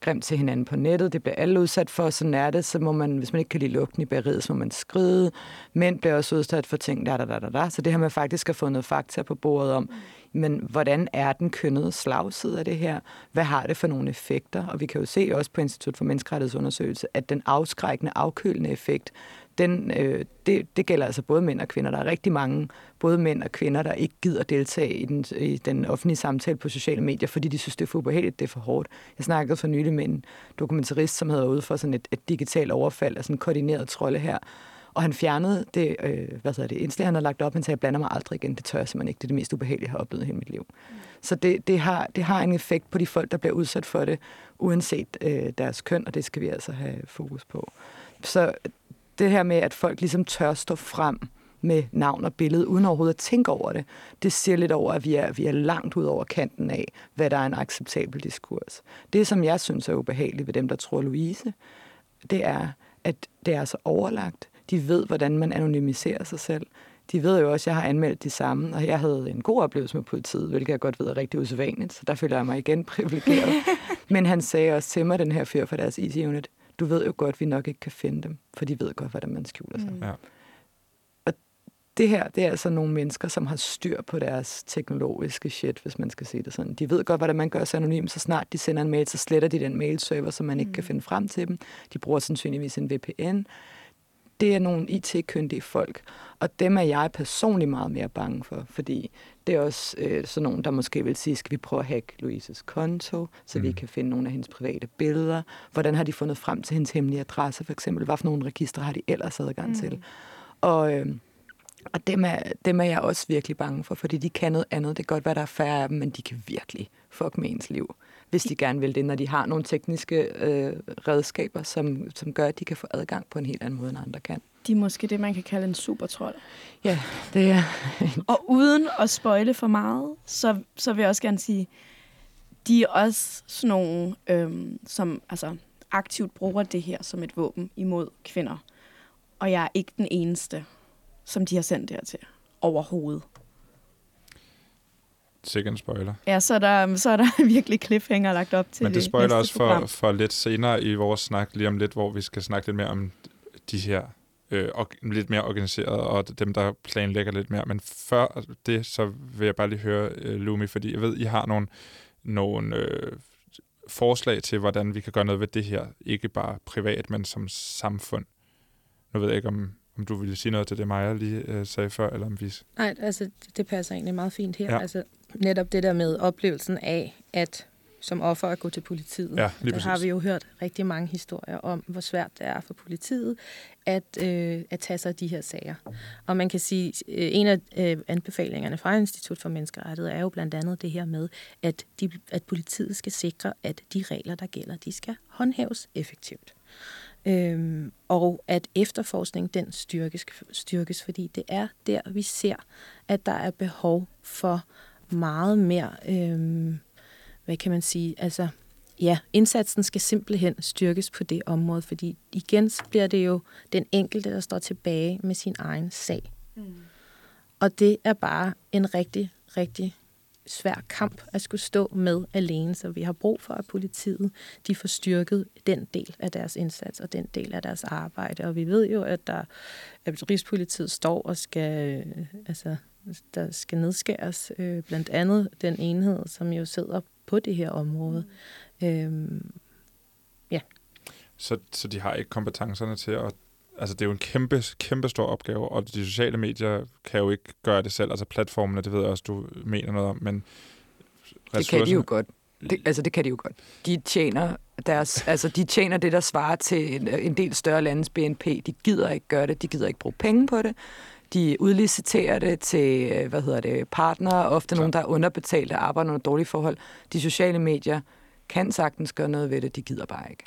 grimt til hinanden på nettet, det bliver alle udsat for, sådan er det, så må man, hvis man ikke kan lide lugten i bæriet, så må man skride. Mænd bliver også udsat for ting, der, der, der, der, der. Så det her med faktisk at få noget fakta på bordet om, men hvordan er den kønnede slagside af det her? Hvad har det for nogle effekter? Og vi kan jo se også på Institut for Menneskerettighedsundersøgelse, at den afskrækkende, afkølende effekt, den, øh, det, det gælder altså både mænd og kvinder. Der er rigtig mange, både mænd og kvinder, der ikke gider deltage i den, i den offentlige samtale på sociale medier, fordi de synes, det er for ubehageligt, det er for hårdt. Jeg snakkede for nylig med en dokumentarist, som havde ude for sådan et, et digitalt overfald af sådan en koordineret trolde her, og han fjernede det, øh, hvad hedder det indslag, han havde lagt op. Han sagde, jeg blander mig aldrig igen. Det tør jeg simpelthen ikke. Det er det mest ubehagelige, jeg har oplevet i hele mit liv. Mm. Så det, det, har, det har en effekt på de folk, der bliver udsat for det, uanset øh, deres køn, og det skal vi altså have fokus på. Så det her med, at folk ligesom tør stå frem med navn og billede, uden overhovedet at tænke over det, det siger lidt over, at vi er, vi er langt ud over kanten af, hvad der er en acceptabel diskurs. Det, som jeg synes er ubehageligt ved dem, der tror Louise, det er, at det er så overlagt. De ved, hvordan man anonymiserer sig selv. De ved jo også, at jeg har anmeldt de samme, og jeg havde en god oplevelse med politiet, hvilket jeg godt ved er rigtig usædvanligt, så der føler jeg mig igen privilegeret. Men han sagde også til mig, den her fyr fra deres Easy Unit, du ved jo godt, at vi nok ikke kan finde dem, for de ved godt, hvordan man skjuler sig. Mm. Ja. Og det her, det er altså nogle mennesker, som har styr på deres teknologiske shit, hvis man skal sige det sådan. De ved godt, hvordan man gør sig anonym, så snart de sender en mail, så sletter de den mailserver, så man ikke mm. kan finde frem til dem. De bruger sandsynligvis en VPN det er nogle IT-kyndige folk, og dem er jeg personligt meget mere bange for, fordi det er også øh, sådan nogen, der måske vil sige, skal vi prøve at hacke Louises konto, så mm. vi kan finde nogle af hendes private billeder. Hvordan har de fundet frem til hendes hemmelige adresse, for eksempel? Hvad for nogle registre har de ellers adgang mm. til? Og, øh, og dem, er, dem er jeg også virkelig bange for, fordi de kan noget andet. Det kan godt være, der er færre af dem, men de kan virkelig fuck med ens liv hvis de gerne vil det, når de har nogle tekniske øh, redskaber, som, som gør, at de kan få adgang på en helt anden måde, end andre kan. De er måske det, man kan kalde en supertrold. Ja, det er... og uden at spøjle for meget, så, så vil jeg også gerne sige, de er også sådan nogle, øhm, som altså, aktivt bruger det her som et våben imod kvinder. Og jeg er ikke den eneste, som de har sendt det her til overhovedet. Sikke spoiler. Ja, så er der, så er der virkelig cliffhanger lagt op til Men det spoiler også for, for lidt senere i vores snak, lige om lidt, hvor vi skal snakke lidt mere om de her øh, og, lidt mere organiseret, og dem, der planlægger lidt mere. Men før det, så vil jeg bare lige høre, øh, Lumi, fordi jeg ved, I har nogle, nogle øh, forslag til, hvordan vi kan gøre noget ved det her. Ikke bare privat, men som samfund. Nu ved jeg ikke, om om du ville sige noget til det, Maja lige øh, sagde før, eller om vi... Nej, altså det passer egentlig meget fint her. Ja. Altså netop det der med oplevelsen af, at som offer at gå til politiet. Ja, lige der har vi jo hørt rigtig mange historier om, hvor svært det er for politiet at, øh, at tage sig af de her sager. Og man kan sige, øh, en af øh, anbefalingerne fra Institut for Menneskerettigheder er jo blandt andet det her med, at, de, at politiet skal sikre, at de regler, der gælder, de skal håndhæves effektivt. Øhm, og at efterforskning den styrkes, styrkes, fordi det er der, vi ser, at der er behov for meget mere, øh, hvad kan man sige, altså ja, indsatsen skal simpelthen styrkes på det område, fordi igen så bliver det jo den enkelte, der står tilbage med sin egen sag. Mm. Og det er bare en rigtig, rigtig svær kamp at skulle stå med alene, så vi har brug for, at politiet de får styrket den del af deres indsats og den del af deres arbejde. Og vi ved jo, at der at Rigspolitiet står og skal, altså, der skal nedskæres øh, blandt andet den enhed, som jo sidder på det her område. Mm. Øhm, ja. Så, så de har ikke kompetencerne til at altså det er jo en kæmpe, kæmpe stor opgave, og de sociale medier kan jo ikke gøre det selv. Altså platformene, det ved jeg også, du mener noget om, men det kan de jo godt. Det, altså det kan de jo godt. De tjener deres, altså de tjener det, der svarer til en, en del større landes BNP. De gider ikke gøre det, de gider ikke bruge penge på det. De udliciterer det til, hvad hedder det, partnere, ofte Klar. nogen, der er underbetalt og arbejder under dårlige forhold. De sociale medier kan sagtens gøre noget ved det, de gider bare ikke.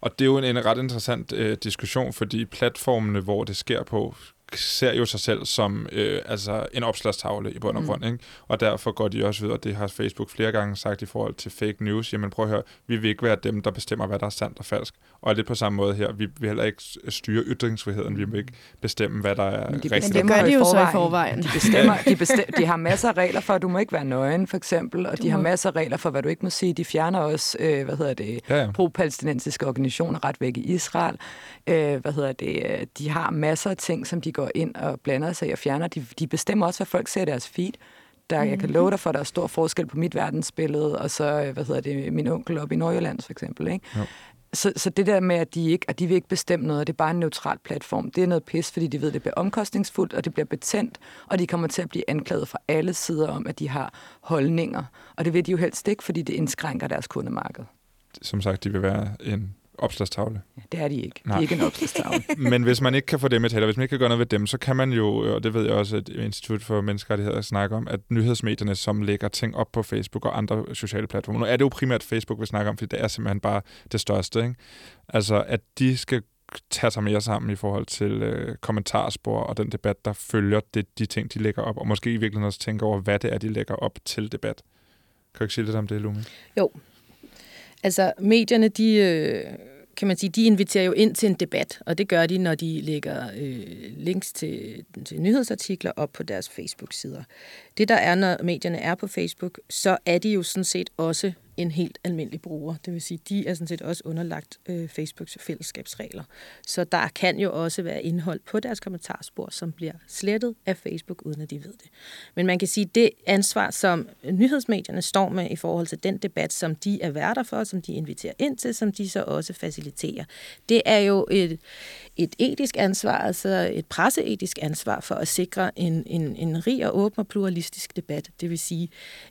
Og det er jo en, en ret interessant øh, diskussion, fordi platformene, hvor det sker på, ser jo sig selv som øh, altså en opslagstavle i bund og mm. grund. Mm. Ikke? Og derfor går de også videre, det har Facebook flere gange sagt i forhold til fake news, jamen prøv at høre, vi vil ikke være dem, der bestemmer, hvad der er sandt og falsk. Og er på samme måde her, vi vil heller ikke styre ytringsfriheden, vi vil ikke bestemme, hvad der er men de rigtigt. Men det gør de jo så i forvejen. De, bestemmer, de, bestemmer, de har masser af regler for, at du må ikke være nøgen, for eksempel, og du de har masser af regler for, hvad du ikke må sige. De fjerner også, øh, hvad hedder det, ja, ja. pro-palæstinensiske organisationer ret væk i Israel. Øh, hvad hedder det, de har masser af ting, som de går ind og blander sig og fjerner. De, de bestemmer også, hvad folk ser i deres feed. Der, jeg kan love dig for, at der er stor forskel på mit verdensbillede, og så, hvad hedder det, min onkel op i Nordjylland, for eksempel. Ikke? Jo. Så, så det der med, at de ikke at de vil ikke bestemme noget, det er bare en neutral platform, det er noget pis, fordi de ved, at det bliver omkostningsfuldt, og det bliver betændt, og de kommer til at blive anklaget fra alle sider om, at de har holdninger. Og det vil de jo helst ikke, fordi det indskrænker deres kundemarked. Som sagt, de vil være en opslagstavle. Ja, det er de ikke. Nej. De er ikke en opslagstavle. Men hvis man ikke kan få dem i taler, hvis man ikke kan gøre noget ved dem, så kan man jo, og det ved jeg også, at Institut for Menneskerettigheder snakker om, at nyhedsmedierne, som lægger ting op på Facebook og andre sociale platforme, nu er det jo primært Facebook, vi snakker om, fordi det er simpelthen bare det største. Ikke? Altså, at de skal tage sig mere sammen i forhold til øh, kommentarspor og den debat, der følger det, de ting, de lægger op, og måske i virkeligheden også tænke over, hvad det er, de lægger op til debat. Kan du ikke sige lidt om det, Lumi? Jo, Altså, medierne, de, øh, kan man sige, de inviterer jo ind til en debat, og det gør de, når de lægger øh, links til, til nyhedsartikler op på deres Facebook-sider. Det der er, når medierne er på Facebook, så er de jo sådan set også en helt almindelig bruger. Det vil sige, de er sådan set også underlagt øh, Facebooks fællesskabsregler. Så der kan jo også være indhold på deres kommentarspor, som bliver slettet af Facebook, uden at de ved det. Men man kan sige, det ansvar, som nyhedsmedierne står med i forhold til den debat, som de er værter for, som de inviterer ind til, som de så også faciliterer, det er jo et, et etisk ansvar, altså et presseetisk ansvar for at sikre en, en, en rig og åben og pluralistisk debat. Det vil sige,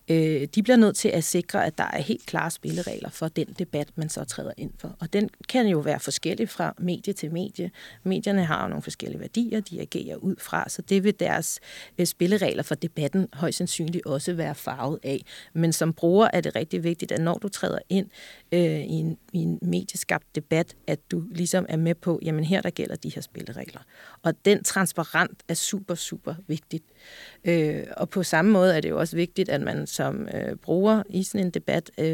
øh, de bliver nødt til at sikre, at der er helt klare spilleregler for den debat, man så træder ind for. Og den kan jo være forskellig fra medie til medie. Medierne har jo nogle forskellige værdier, de agerer ud fra, så det vil deres øh, spilleregler for debatten højst sandsynligt også være farvet af. Men som bruger er det rigtig vigtigt, at når du træder ind øh, i, en, i en medieskabt debat, at du ligesom er med på, jamen her der gælder de her spilleregler. Og den transparent er super, super vigtigt. Øh, og på samme måde er det jo også vigtigt, at man som øh, bruger i sådan en debat øh,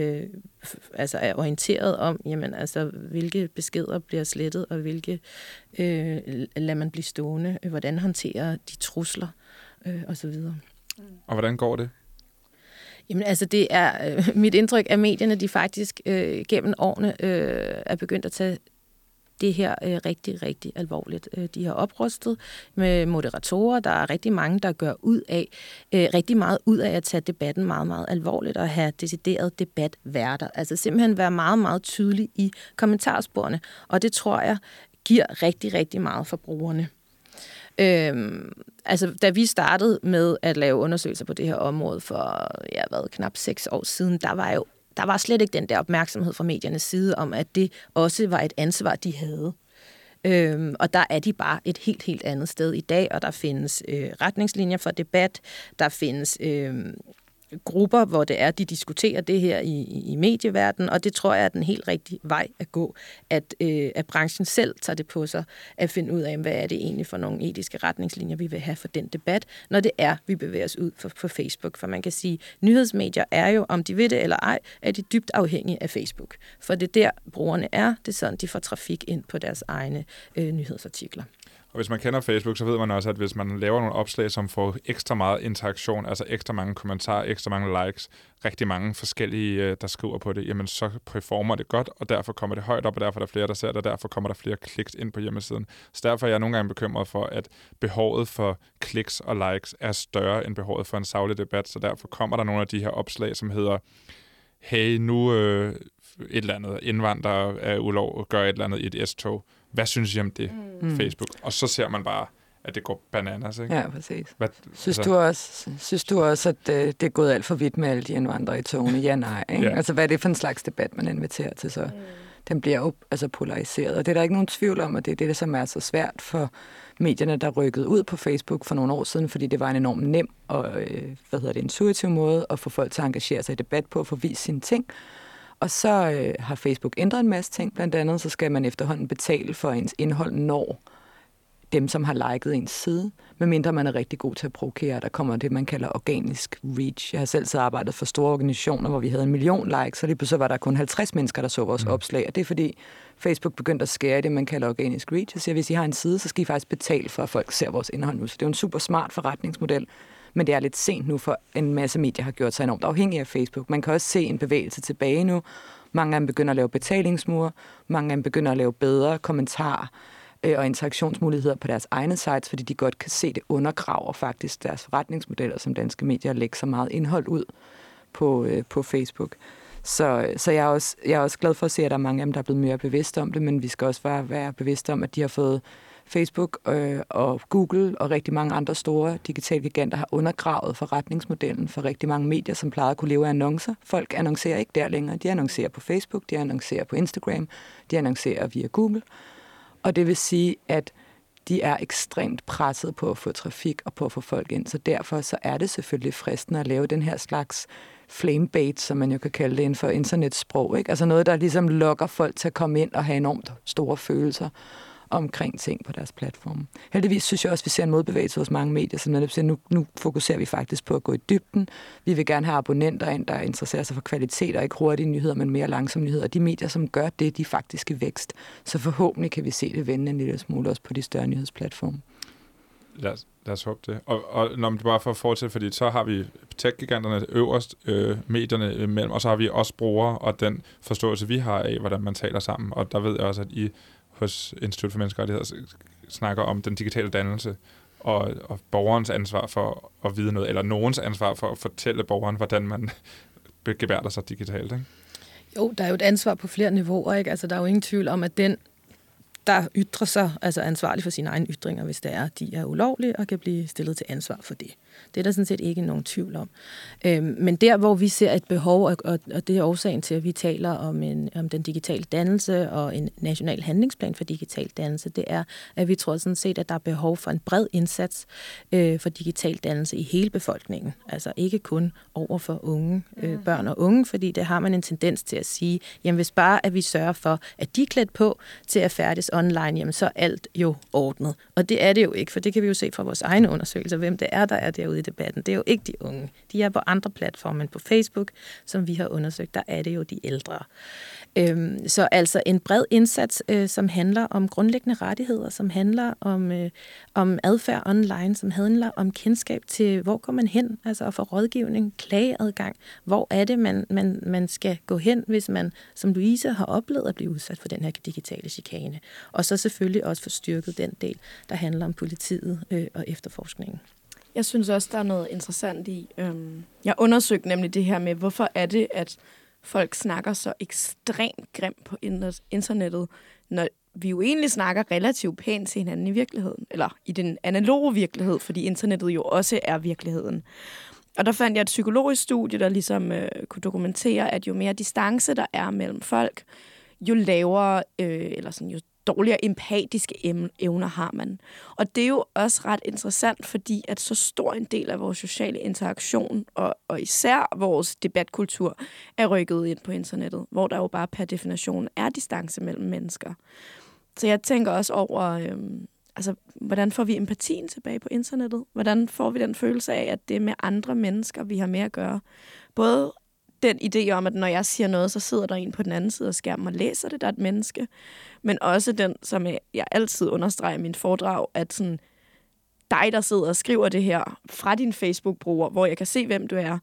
altså er orienteret om, jamen, altså, hvilke beskeder bliver slettet, og hvilke øh, lader man blive stående, hvordan håndterer de trusler øh, osv. Og hvordan går det? Jamen altså, det er øh, mit indtryk, at medierne de faktisk øh, gennem årene øh, er begyndt at tage det her øh, rigtig, rigtig alvorligt. Øh, de har oprustet med moderatorer. Der er rigtig mange, der gør ud af, øh, rigtig meget ud af at tage debatten meget, meget alvorligt og have decideret debatværter. Altså simpelthen være meget, meget tydelig i kommentarsporene. Og det tror jeg giver rigtig, rigtig meget for brugerne. Øhm, altså, da vi startede med at lave undersøgelser på det her område for, ja, hvad, knap seks år siden, der var jo der var slet ikke den der opmærksomhed fra mediernes side om, at det også var et ansvar, de havde. Øhm, og der er de bare et helt, helt andet sted i dag, og der findes øh, retningslinjer for debat, der findes øh, grupper, hvor det er, de diskuterer det her i, i, medieverdenen, og det tror jeg er den helt rigtige vej at gå, at, øh, at branchen selv tager det på sig, at finde ud af, hvad er det egentlig for nogle etiske retningslinjer, vi vil have for den debat, når det er, vi bevæger os ud for, på Facebook. For man kan sige, nyhedsmedier er jo, om de ved det eller ej, er de dybt afhængige af Facebook. For det er der, brugerne er, det er sådan, de får trafik ind på deres egne øh, nyhedsartikler. Og hvis man kender Facebook, så ved man også, at hvis man laver nogle opslag, som får ekstra meget interaktion, altså ekstra mange kommentarer, ekstra mange likes, rigtig mange forskellige, øh, der skriver på det, jamen så performer det godt, og derfor kommer det højt op, og derfor er der flere, der ser det, og derfor kommer der flere kliks ind på hjemmesiden. Så derfor er jeg nogle gange bekymret for, at behovet for kliks og likes er større end behovet for en savlig debat, så derfor kommer der nogle af de her opslag, som hedder, hey, nu øh, et eller andet indvandrer er ulov, gør et eller andet i et S-tog hvad synes I om det, mm. Facebook? Og så ser man bare, at det går bananas, ikke? Ja, præcis. Hvad, synes, altså... du også, synes du også, at det, øh, det er gået alt for vidt med alle de indvandrere i togene? Ja, nej. Ikke? Ja. Altså, hvad er det for en slags debat, man inviterer til så? Mm. Den bliver jo altså, polariseret, og det er der ikke nogen tvivl om, at det er det, som er så svært for medierne, der rykkede ud på Facebook for nogle år siden, fordi det var en enormt nem og øh, hvad hedder det, intuitiv måde at få folk til at engagere sig i debat på, at få vist sine ting. Og så øh, har Facebook ændret en masse ting. Blandt andet så skal man efterhånden betale for ens indhold, når dem, som har liket ens side, medmindre man er rigtig god til at provokere. Der kommer det, man kalder organisk reach. Jeg har selv så arbejdet for store organisationer, hvor vi havde en million likes, og lige pludselig var der kun 50 mennesker, der så vores mm. opslag. Og det er fordi Facebook begyndte at skære det, man kalder organisk reach. Siger, hvis I har en side, så skal I faktisk betale for, at folk ser vores indhold nu. Så det er jo en super smart forretningsmodel men det er lidt sent nu, for en masse medier har gjort sig enormt afhængige af Facebook. Man kan også se en bevægelse tilbage nu. Mange af dem begynder at lave betalingsmure, mange af dem begynder at lave bedre kommentarer øh, og interaktionsmuligheder på deres egne sites, fordi de godt kan se, det undergraver faktisk deres forretningsmodeller, som danske medier lægger så meget indhold ud på, øh, på Facebook. Så, så jeg, er også, jeg er også glad for at se, at der er mange af dem, der er blevet mere bevidste om det, men vi skal også være, være bevidste om, at de har fået Facebook øh, og Google og rigtig mange andre store digitale giganter har undergravet forretningsmodellen for rigtig mange medier, som plejede at kunne leve af annoncer. Folk annoncerer ikke der længere. De annoncerer på Facebook, de annoncerer på Instagram, de annoncerer via Google. Og det vil sige, at de er ekstremt presset på at få trafik og på at få folk ind. Så derfor så er det selvfølgelig fristende at lave den her slags flamebait, som man jo kan kalde det inden for internetsprog. Ikke? Altså noget, der ligesom lokker folk til at komme ind og have enormt store følelser omkring ting på deres platform. Heldigvis synes jeg også, at vi ser en modbevægelse hos mange medier, som netop siger, nu, nu fokuserer vi faktisk på at gå i dybden. Vi vil gerne have abonnenter ind, der interesserer sig for kvalitet og ikke hurtige nyheder, men mere langsomme nyheder. De medier, som gør det, de faktisk i vækst. Så forhåbentlig kan vi se det vende en lille smule også på de større nyhedsplatforme. Lad os, lad os håbe det. Og, og når man bare for at fortsætte, fordi så har vi tech-giganterne øverst, øh, medierne øh, imellem, og så har vi også brugere og den forståelse, vi har af, hvordan man taler sammen. Og der ved jeg også, at I hos Institut for Menneskerettigheder snakker om den digitale dannelse og, og borgerens ansvar for at vide noget, eller nogens ansvar for at fortælle borgeren, hvordan man gebærder sig digitalt. Ikke? Jo, der er jo et ansvar på flere niveauer. Ikke? Altså, der er jo ingen tvivl om, at den der ytrer sig, altså ansvarlig for sine egne ytringer, hvis det er, de er ulovlige og kan blive stillet til ansvar for det. Det er der sådan set ikke nogen tvivl om. Øhm, men der, hvor vi ser et behov, og, og, og det er årsagen til, at vi taler om, en, om den digitale dannelse og en national handlingsplan for digital dannelse, det er, at vi tror sådan set, at der er behov for en bred indsats øh, for digital dannelse i hele befolkningen. Altså ikke kun over for unge, øh, mm. børn og unge, fordi det har man en tendens til at sige, jamen hvis bare at vi sørger for, at de er klædt på til at færdes online, jamen så er alt jo ordnet. Og det er det jo ikke, for det kan vi jo se fra vores egne undersøgelser, hvem det er, der er derude i debatten. Det er jo ikke de unge. De er på andre platforme, end på Facebook, som vi har undersøgt, der er det jo de ældre. Øhm, så altså en bred indsats, øh, som handler om grundlæggende rettigheder, som handler om, øh, om adfærd online, som handler om kendskab til, hvor går man hen, altså at få rådgivning, klageadgang, hvor er det, man, man, man skal gå hen, hvis man, som Louise, har oplevet at blive udsat for den her digitale chikane. Og så selvfølgelig også få styrket den del, der handler om politiet øh, og efterforskningen. Jeg synes også, der er noget interessant i. Øhm, jeg undersøgte nemlig det her med, hvorfor er det, at folk snakker så ekstremt grimt på internettet, når vi jo egentlig snakker relativt pænt til hinanden i virkeligheden, eller i den analoge virkelighed, fordi internettet jo også er virkeligheden. Og der fandt jeg et psykologisk studie, der ligesom øh, kunne dokumentere, at jo mere distance der er mellem folk, jo lavere, øh, eller sådan, jo dårligere empatiske evner har man. Og det er jo også ret interessant, fordi at så stor en del af vores sociale interaktion, og, og især vores debatkultur, er rykket ind på internettet, hvor der jo bare per definition er distance mellem mennesker. Så jeg tænker også over, øhm, altså, hvordan får vi empatien tilbage på internettet? Hvordan får vi den følelse af, at det er med andre mennesker, vi har med at gøre? Både den idé om, at når jeg siger noget, så sidder der en på den anden side af skærmen og læser det, der er et menneske. Men også den, som jeg- altid understreger i min foredrag, at sådan, dig, der sidder og skriver det her fra din Facebook-bruger, hvor jeg kan se, hvem du er,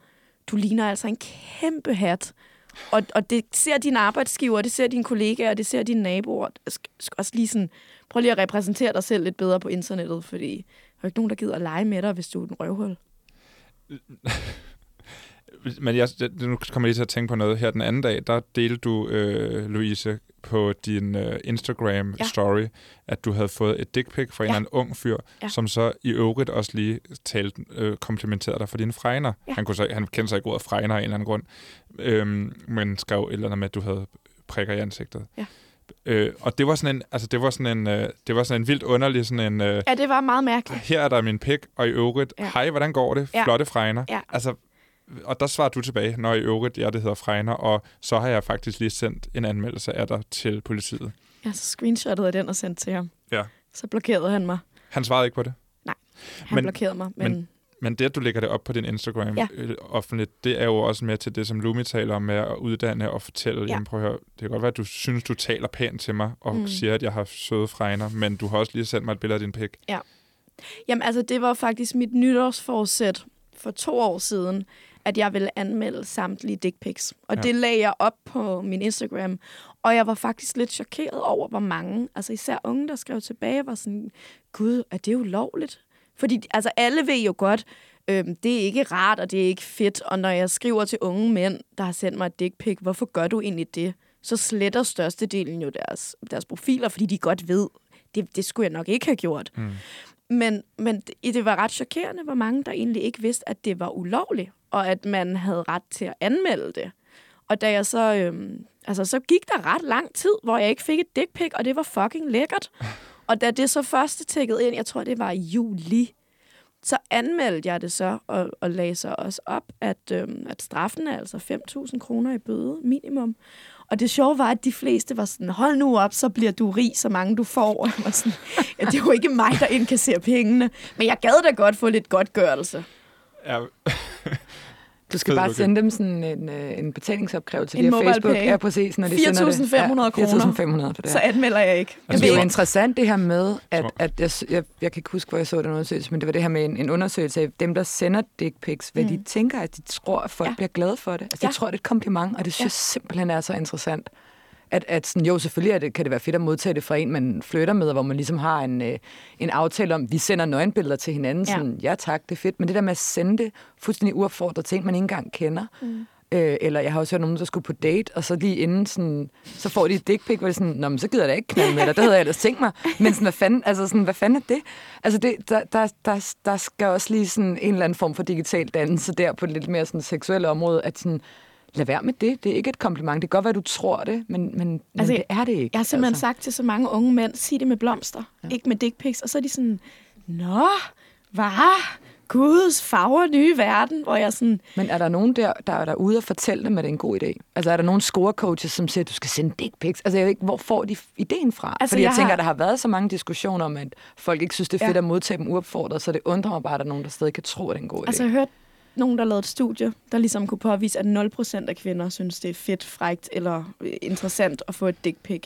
du ligner altså en kæmpe hat. Og, og det ser din arbejdsgiver, det ser dine kollegaer, det ser dine naboer. Også lige sådan, prøv lige at repræsentere dig selv lidt bedre på internettet, fordi der er ikke nogen, der gider at lege med dig, hvis du er en røvhul. Men jeg, nu kommer jeg lige til at tænke på noget. Her den anden dag, der delte du, øh, Louise, på din øh, Instagram-story, ja. at du havde fået et dick pic fra en Ja. eller anden ung fyr, ja. Som så i øvrigt også lige talte, øh, komplimenterede dig for dine fregner. Ja. Han, kunne så, han kendte så ikke ordet fregner af en eller anden grund, øhm, men skrev et eller andet med, at du havde prikker i ansigtet. Ja. Øh, og det var sådan en, altså det var sådan en, øh, det var sådan en vildt underlig sådan en, øh, Ja, det var meget mærkeligt. her er der min pik, og i øvrigt. Ja. hej, hvordan går det? Ja. Flotte fregner. Ja. Altså, og der svarer du tilbage, når i øvrigt, ja, det hedder fregner, og så har jeg faktisk lige sendt en anmeldelse af dig til politiet. Jeg så screenshottede af den og sendte til ham. Ja. Så blokerede han mig. Han svarede ikke på det. Han Men- blokerede mig. Men, men- Men det, at du lægger det op på din Instagram Ja. øh, offentligt, det er jo også med til det, som Lumi taler om med at uddanne og fortælle. Ja. Jamen, prøv at høre, det kan godt være, at du synes, du taler pænt til mig, og mm. Siger, at jeg har søde fregner, men du har også lige sendt mig et billede af din pik. Jamen, altså, det var faktisk mit nytårsforsæt for to år siden, at jeg ville anmelde samtlige dick pics. Og Ja. det lagde jeg op på min Instagram. Og jeg var faktisk lidt chokeret over, hvor mange, altså især unge, der skrev tilbage, var sådan, gud, er det ulovligt? Fordi altså, alle ved jo godt, øhm, det er ikke rart, og det er ikke fedt. Og når jeg skriver til unge mænd, der har sendt mig et dick pic, hvorfor gør du egentlig det? Så sletter størstedelen jo deres, deres profiler, fordi de godt ved, det, det skulle jeg nok ikke have gjort. Mm. Men, men det var ret chokerende, hvor mange der egentlig ikke vidste, at det var ulovligt, og at man havde ret til at anmelde det. Og da jeg så, øhm, altså, så gik der ret lang tid, hvor jeg ikke fik et dick pic, og det var fucking lækkert. Og da det så første tækkede ind, jeg tror, det var i juli, så anmeldte jeg det så, og, og lagde så også op, at, øhm, at straffen er altså 5.000 kroner i bøde minimum. Og det sjove var, at de fleste var sådan, hold nu op, så bliver du rig, så mange du får. Og jeg var sådan, ja, det er jo ikke mig, der indkasserer pengene. Men jeg gad da godt få lidt godtgørelse. Ja, du skal Fed bare sende dem sådan en, øh, en betalingsopkrævelse En via Facebook. pay. Ja, præcis, når de sender det. 4.500 ja, kroner. 4.500 for det. Så anmelder jeg ikke. Altså, det er jo interessant det her med, at, at jeg, jeg, jeg kan ikke huske, hvor jeg så den undersøgelse, men det var det her med en, en undersøgelse af dem, der sender dick pics, hvad mm. de tænker, at de tror, at folk ja. Ja. bliver glade for det. Altså, Ja. jeg tror, det er et kompliment, og det synes jeg simpelthen er så interessant. At, at sådan, jo, selvfølgelig er det, kan det være fedt at modtage det fra en, man flytter med, hvor man ligesom har en, øh, en aftale om, vi sender nøgenbilleder til hinanden. Ja. Sådan, ja tak, det er fedt. Men det der med at sende det fuldstændig uopfordret til en, man ikke engang kender, mm. Øh, eller jeg har også hørt nogen, der skulle på date, og så lige inden sådan, så får de et dick pic, hvor det sådan, Nå, men så gider jeg da ikke knalde med dig. Det havde jeg ellers tænkt mig. Men sådan, hvad fanden, altså sådan, hvad fanden er det? Altså det, der, der, der, der skal også lige sådan en eller anden form for digital dannelse der på det lidt mere sådan seksuelle område, at sådan, lad være med det. Det er ikke et kompliment. Det kan godt være, du tror det, men, men, men Altså, det er det ikke. Jeg har simpelthen altså. sagt til så mange unge mænd, sig det med blomster, ja. ikke med dick pics. Og så er de sådan, nå, hvad? Guds farver nye verden, hvor jeg sådan, Men er der nogen der, der er derude og fortælle dem, at det er en god idé? Altså er der nogle scorecoaches, som siger, at du skal sende dick pics? Altså jeg ved ikke, hvor får de ideen fra? Altså, Fordi jeg, jeg tænker, har- at der har været så mange diskussioner om, at folk ikke synes, det er Ja. fedt at modtage dem uopfordret, så det undrer mig bare, at der er nogen, der stadig kan tro, at det er en god idé. altså jeg hørte nogen, der lavede et studie, der ligesom kunne påvise, at 0% af kvinder synes, det er fedt, frægt eller øh, interessant at få et dick pic.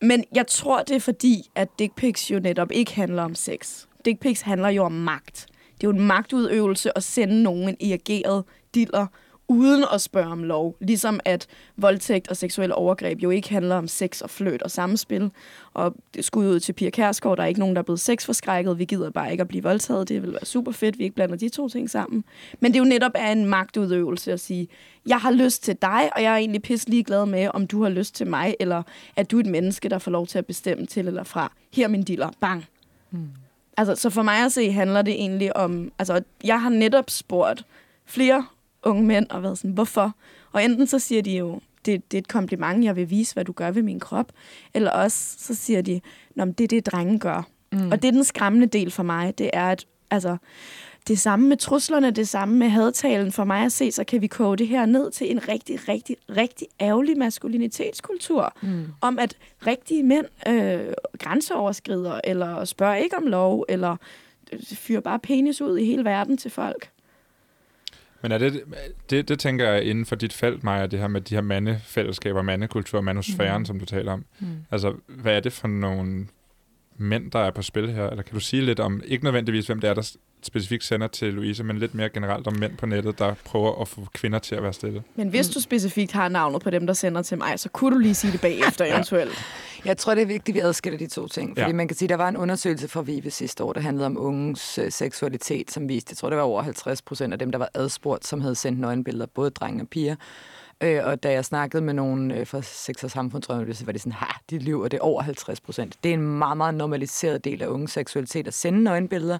Men jeg tror, det er fordi, at dick pics jo netop ikke handler om sex. Dick pics handler jo om magt. Det er jo en magtudøvelse at sende nogen en irrigeret diller, uden at spørge om lov. Ligesom at voldtægt og seksuelle overgreb jo ikke handler om sex og fløt og samspil. Og det skud ud til Pia Kærsgaard, der er ikke nogen, der er blevet sexforskrækket. Vi gider bare ikke at blive voldtaget. Det vil være super fedt, vi ikke blander de to ting sammen. Men det er jo netop af en magtudøvelse at sige, jeg har lyst til dig, og jeg er egentlig pisse ligeglad med, om du har lyst til mig, eller at du er et menneske, der får lov til at bestemme til eller fra. Her er min diller. Bang. Altså, så for mig at se, handler det egentlig om... Altså, jeg har netop spurgt flere unge mænd og været sådan, hvorfor? Og enten så siger de jo, det, det er et kompliment, jeg vil vise, hvad du gør ved min krop. Eller også, så siger de, Nå, men det er det, drenge gør. Mm. Og det er den skræmmende del for mig, det er, at altså, det samme med truslerne, det samme med hadtalen. For mig at se, så kan vi koge det her ned til en rigtig, rigtig, rigtig ærgerlig maskulinitetskultur. Mm. Om at rigtige mænd øh, grænseoverskrider, eller spørger ikke om lov, eller øh, fyrer bare penis ud i hele verden til folk. Men er det, det, det tænker jeg inden for dit felt, Maja, det her med de her mandefællesskaber, mandekultur, manusfæren, mm. som du taler om. Mm. Altså, hvad er det for nogle mænd, der er på spil her? Eller kan du sige lidt om, ikke nødvendigvis hvem det er, der specifikt sender til Louise, men lidt mere generelt om mænd på nettet, der prøver at få kvinder til at være stille. Men hvis du specifikt har navnet på dem, der sender til mig, så kunne du lige sige det bagefter eventuelt. Jeg tror, det er vigtigt, at vi adskiller de to ting. Fordi ja. man kan sige, at der var en undersøgelse fra VIVE sidste år, der handlede om unges øh, seksualitet, som viste, jeg tror, det var over 50 procent af dem, der var adspurgt, som havde sendt nøgenbilleder, både drenge og piger. Øh, og da jeg snakkede med nogen øh, fra Sex og Samfundsrådet, så var det sådan, ha, de lyver, det er over 50 procent. Det er en meget, meget normaliseret del af unges seksualitet at sende nøgenbilleder.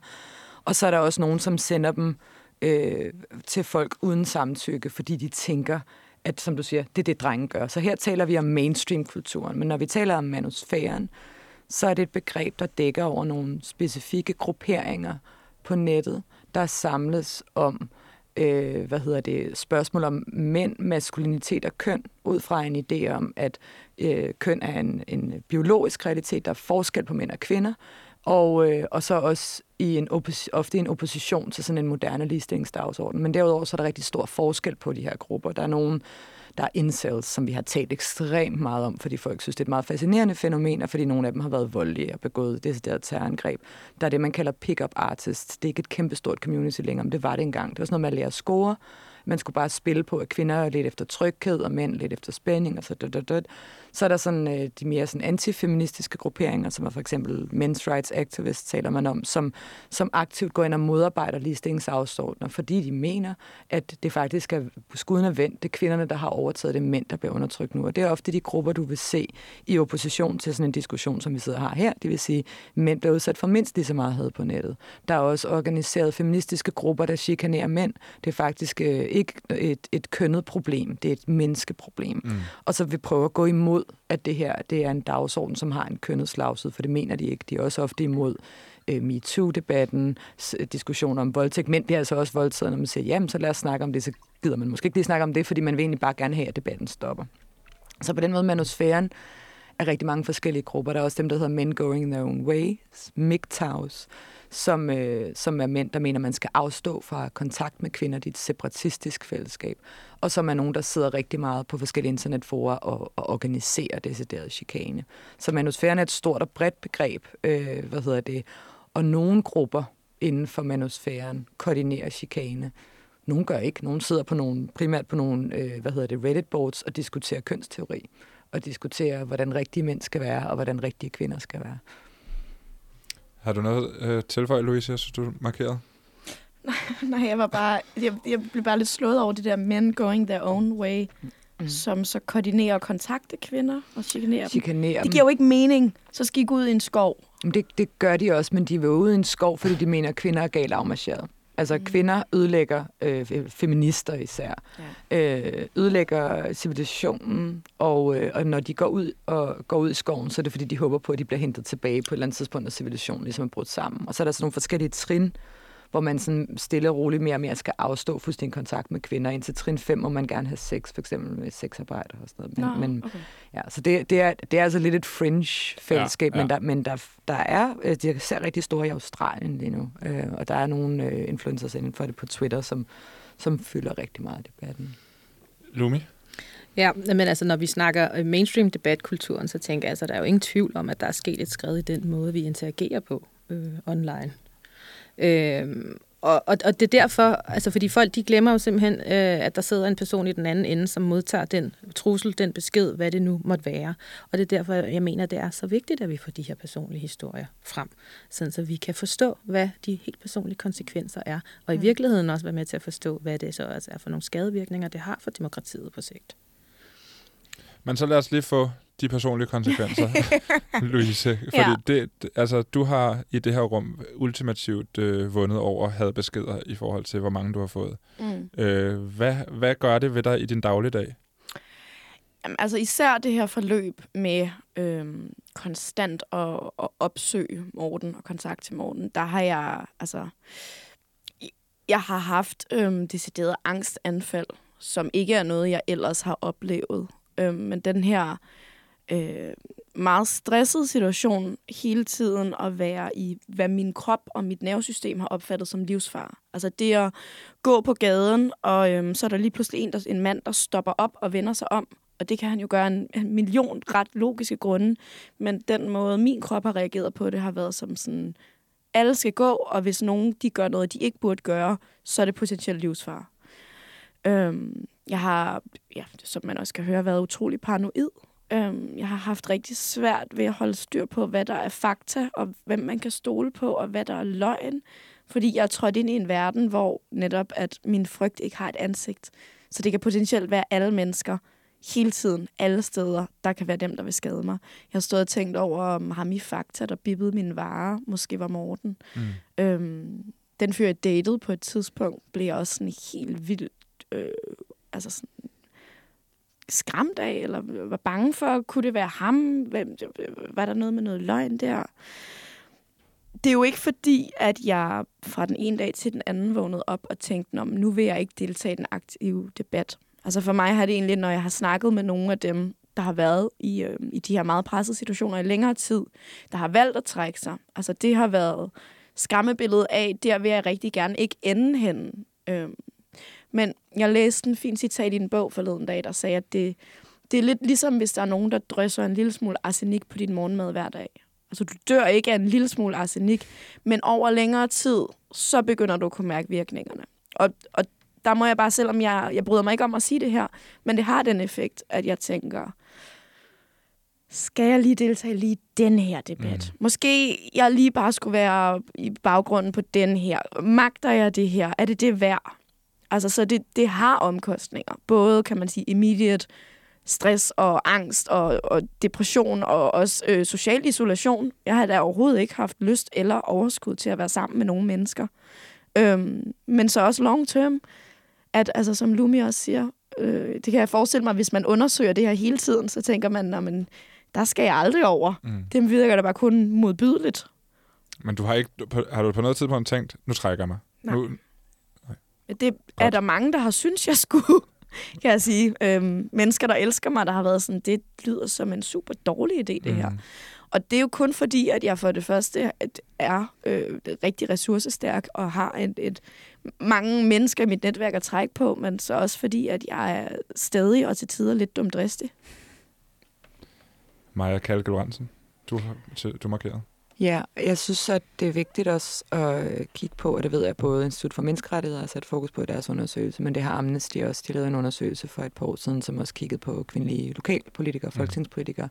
Og så er der også nogen, som sender dem øh, til folk uden samtykke, fordi de tænker, at som du siger, det er det, drenge gør. Så her taler vi om mainstream-kulturen, men når vi taler om manusfæren, så er det et begreb, der dækker over nogle specifikke grupperinger på nettet, der samles om øh, øh, hvad hedder det, spørgsmål om mænd, maskulinitet og køn, ud fra en idé om, at øh, køn er en, en biologisk realitet, der er forskel på mænd og kvinder, og, øh, og så også i en oppos- ofte i en opposition til sådan en moderne ligestillingsdagsorden. Men derudover så er der rigtig stor forskel på de her grupper. Der er nogen, der er incels, som vi har talt ekstremt meget om, fordi folk synes, det er et meget fascinerende fænomen, og fordi nogle af dem har været voldelige og begået decideret terrorangreb. Der er det, man kalder pick-up artists. Det er ikke et kæmpestort community længere, men det var det engang. Det var sådan noget man at at score, man skulle bare spille på, at kvinder er lidt efter tryghed, og mænd lidt efter spænding, og så død, død, død. Så er der sådan øh, de mere sådan antifeministiske grupperinger, som er for eksempel Men's Rights Activists, taler man om, som, som aktivt går ind og modarbejder ligestillingsafstående, fordi de mener, at det faktisk er skuden af vendt. Det er kvinderne, der har overtaget det mænd, der bliver undertrykt nu. Og det er ofte de grupper, du vil se i opposition til sådan en diskussion, som vi sidder har her. Det vil sige, at mænd bliver udsat for mindst lige så meget had på nettet. Der er også organiseret feministiske grupper, der chikanerer mænd. Det er faktisk øh, ikke et, et kønnet problem, det er et menneskeproblem. Mm. Og så vil prøve at gå imod, at det her det er en dagsorden, som har en kønnet slagside, for det mener de ikke. De er også ofte imod øh, MeToo-debatten, diskussioner om voldtægt. Men bliver altså også voldtaget, når man siger, jamen så lad os snakke om det, så gider man måske ikke lige snakke om det, fordi man vil egentlig bare gerne have, at debatten stopper. Så på den måde, manusfæren er rigtig mange forskellige grupper. Der er også dem, der hedder Men Going Their Own Way, MGTOWs, som, øh, som er mænd, der mener, man skal afstå fra kontakt med kvinder. Det er et separatistisk fællesskab. Og som er nogen, der sidder rigtig meget på forskellige internetforer og, og organiserer decideret chikane. Så manusfæren er et stort og bredt begreb, øh, hvad hedder det, og nogle grupper inden for manusfæren koordinerer chikane. Nogle gør ikke. Nogle sidder på nogle, primært på nogle, øh, hvad hedder det, Reddit-boards og diskuterer kønsteori og diskuterer, hvordan rigtige mænd skal være, og hvordan rigtige kvinder skal være. Har du noget øh, tilføje, Louise, jeg synes, du markerede? Nej, jeg var bare, jeg, jeg blev bare lidt slået over det der men going their own way, mm. som så koordinerer og kontakter kvinder og chikanerer, chikanerer dem. Det giver jo ikke mening. Så skal I gå ud i en skov. Det, det gør de også, men de vil ud i en skov, fordi de mener, at kvinder er galt afmarcheret. Altså mm. kvinder ødelægger, øh, feminister især, ja. øh, ødelægger civilisationen, og, øh, og når de går ud og går ud i skoven, så er det fordi, de håber på, at de bliver hentet tilbage på et eller andet tidspunkt, når civilisationen ligesom er brudt sammen. Og så er der sådan nogle forskellige trin, hvor man sådan stille og roligt mere og mere skal afstå fuldstændig kontakt med kvinder. Indtil trin 5 må man gerne have sex, for eksempel med sexarbejder og sådan noget. Men, Nå, okay. men ja, så det, det, er, det er altså lidt et fringe-fællesskab, ja, ja. men, der, men der, der er, øh, det ser rigtig store i Australien lige nu, øh, og der er nogle øh, influencers inden for det på Twitter, som, som fylder rigtig meget i debatten. Lumi? Ja, men altså, når vi snakker øh, mainstream debatkulturen, så tænker jeg, altså, der er jo ingen tvivl om, at der er sket et skridt i den måde, vi interagerer på øh, online. Øh, og, og, og det er derfor, altså fordi folk de glemmer jo simpelthen, øh, at der sidder en person i den anden ende, som modtager den trussel, den besked, hvad det nu måtte være. Og det er derfor, jeg mener, det er så vigtigt, at vi får de her personlige historier frem, sådan så vi kan forstå, hvad de helt personlige konsekvenser er, og i mm. virkeligheden også være med til at forstå, hvad det så altså er for nogle skadevirkninger, det har for demokratiet på sigt. Men så lad os lige få de personlige konsekvenser, Louise. Fordi ja. det, altså, du har i det her rum ultimativt øh, vundet over hadbeskeder i forhold til, hvor mange du har fået. Mm. Øh, hvad, hvad gør det ved dig i din dagligdag? Jamen, altså især det her forløb med øhm, konstant at, at opsøge Morten og kontakt til Morten, der har jeg, altså, jeg har haft øhm, decideret angstanfald, som ikke er noget, jeg ellers har oplevet. Øhm, men den her øh, meget stresset situation hele tiden at være i, hvad min krop og mit nervesystem har opfattet som livsfar. Altså det at gå på gaden, og øhm, så er der lige pludselig en, der, en mand, der stopper op og vender sig om. Og det kan han jo gøre en, en million ret logiske grunde. Men den måde, min krop har reageret på det, har været som sådan, alle skal gå, og hvis nogen de gør noget, de ikke burde gøre, så er det potentielt livsfar. Øhm, jeg har, ja, som man også kan høre, været utrolig paranoid. Øhm, jeg har haft rigtig svært ved at holde styr på, hvad der er fakta, og hvem man kan stole på, og hvad der er løgn. Fordi jeg er trådt ind i en verden, hvor netop, at min frygt ikke har et ansigt. Så det kan potentielt være alle mennesker, hele tiden, alle steder, der kan være dem, der vil skade mig. Jeg har stået og tænkt over, om ham i Fakta, der bippede mine varer, måske var Morten. Mm. Øhm, den fyr, jeg datede på et tidspunkt, blev også sådan helt vildt øh, altså sådan, skræmt af, eller var bange for, kunne det være ham? Hvem, var der noget med noget løgn der? Det er jo ikke fordi, at jeg fra den ene dag til den anden vågnede op og tænkte, nu vil jeg ikke deltage i den aktive debat. Altså for mig har det egentlig, når jeg har snakket med nogle af dem, der har været i, øh, i de her meget pressede situationer i længere tid, der har valgt at trække sig. Altså det har været skræmmebilledet af, der vil jeg rigtig gerne ikke ende hen. Øh, men jeg læste en fin citat i en bog forleden dag, der sagde, at det, det er lidt ligesom, hvis der er nogen, der drysser en lille smule arsenik på din morgenmad hver dag. Altså, du dør ikke af en lille smule arsenik, men over længere tid, så begynder du at kunne mærke virkningerne. Og, og der må jeg bare, selvom jeg, jeg bryder mig ikke om at sige det her, men det har den effekt, at jeg tænker, skal jeg lige deltage lige i den her debat? Mm. Måske jeg lige bare skulle være i baggrunden på den her. Magter jeg det her? Er det det værd? Altså, så det, det har omkostninger. Både, kan man sige, immediate stress og angst og, og depression og også øh, social isolation. Jeg har da overhovedet ikke haft lyst eller overskud til at være sammen med nogle mennesker. Øhm, men så også long term, at altså, som Lumi også siger, øh, det kan jeg forestille mig, hvis man undersøger det her hele tiden, så tænker man, men der skal jeg aldrig over. Mm. Det virker da bare kun modbydeligt. Men du har ikke har du på noget tidspunkt tænkt, nu trækker jeg mig? Nej. Nu, det er der mange, der har synes jeg skulle, kan jeg sige. Øhm, mennesker, der elsker mig, der har været sådan, det lyder som en super dårlig idé, det mm. her. Og det er jo kun fordi, at jeg for det første er øh, rigtig ressourcestærk og har et, et mange mennesker i mit netværk at trække på, men så også fordi, at jeg er stadig og til tider lidt dumdristig. Maja Kalke du, du markeret. Ja, jeg synes, at det er vigtigt også at kigge på, og det ved jeg både Institut for Menneskerettigheder har sat fokus på i deres undersøgelse, men det har Amnesty også. De lavede en undersøgelse for et par år siden, som også kiggede på kvindelige lokalpolitikere og mm. folketingspolitikere.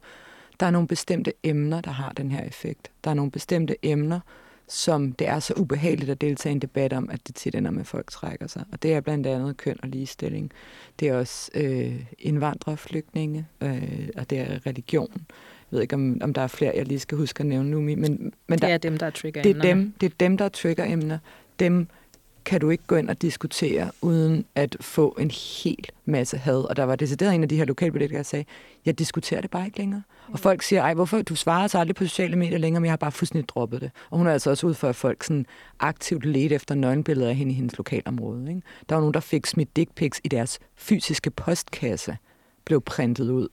Der er nogle bestemte emner, der har den her effekt. Der er nogle bestemte emner, som det er så ubehageligt at deltage i en debat om, at det tit ender med, at folk trækker sig. Og det er blandt andet køn og ligestilling. Det er også øh, indvandrere, flygtninge, øh, og det er religion ved ikke, om, om der er flere, jeg lige skal huske at nævne nu. Men, men der, det er dem, der er trigger det er dem, det er dem, der er trigger-emner. Dem kan du ikke gå ind og diskutere, uden at få en hel masse had. Og der var decideret en af de her lokalpolitikere, der sagde, jeg diskuterer det bare ikke længere. Og folk siger, ej, hvorfor? Du svarer så aldrig på sociale medier længere, men jeg har bare fuldstændig droppet det. Og hun er altså også ud for, at folk sådan aktivt ledte efter nøgenbilleder af hende i hendes lokalområde. Ikke? Der var nogen, der fik smidt dick pics i deres fysiske postkasse, blev printet ud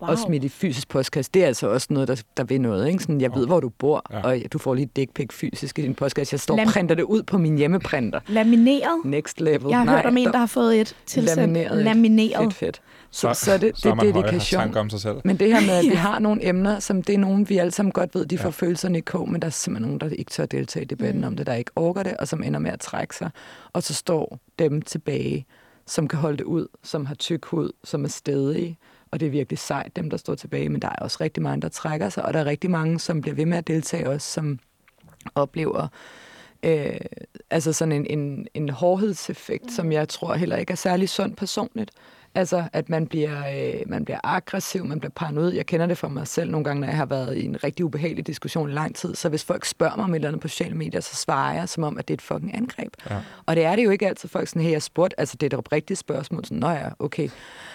wow. og smidt i fysisk postkasse, det er altså også noget, der, der vil noget. Ikke? Sådan, jeg ved, hvor du bor, ja. og du får lige dick pic fysisk i din postkasse. Jeg står Lam- og printer det ud på min hjemmeprinter. Lamineret? Next level. Jeg har Nej, hørt om en, der har fået et tilsendt. Lamineret. Lamineret. Fedt, fedt. Så, så, så det, det er dedikation. Om sig selv. Men det her med, at vi har nogle emner, som det er nogen, vi alle sammen godt ved, de får ja. følelserne i kog, men der er simpelthen nogen, der ikke tør deltage i debatten mm. om det, der ikke orker det, og som ender med at trække sig. Og så står dem tilbage, som kan holde det ud, som har tyk hud, som er stedige, og det er virkelig sejt, dem der står tilbage, men der er også rigtig mange, der trækker sig, og der er rigtig mange, som bliver ved med at deltage også, som oplever øh, altså sådan en, en, en hårdhedseffekt, mm. som jeg tror heller ikke er særlig sund personligt. Altså, at man bliver, øh, man bliver aggressiv, man bliver paranoid. Jeg kender det for mig selv nogle gange, når jeg har været i en rigtig ubehagelig diskussion i lang tid. Så hvis folk spørger mig om et eller andet på sociale medier, så svarer jeg som om, at det er et fucking angreb. Ja. Og det er det jo ikke altid folk sådan, her jeg spurgte, altså det er et oprigtigt spørgsmål, sådan, nå ja, okay.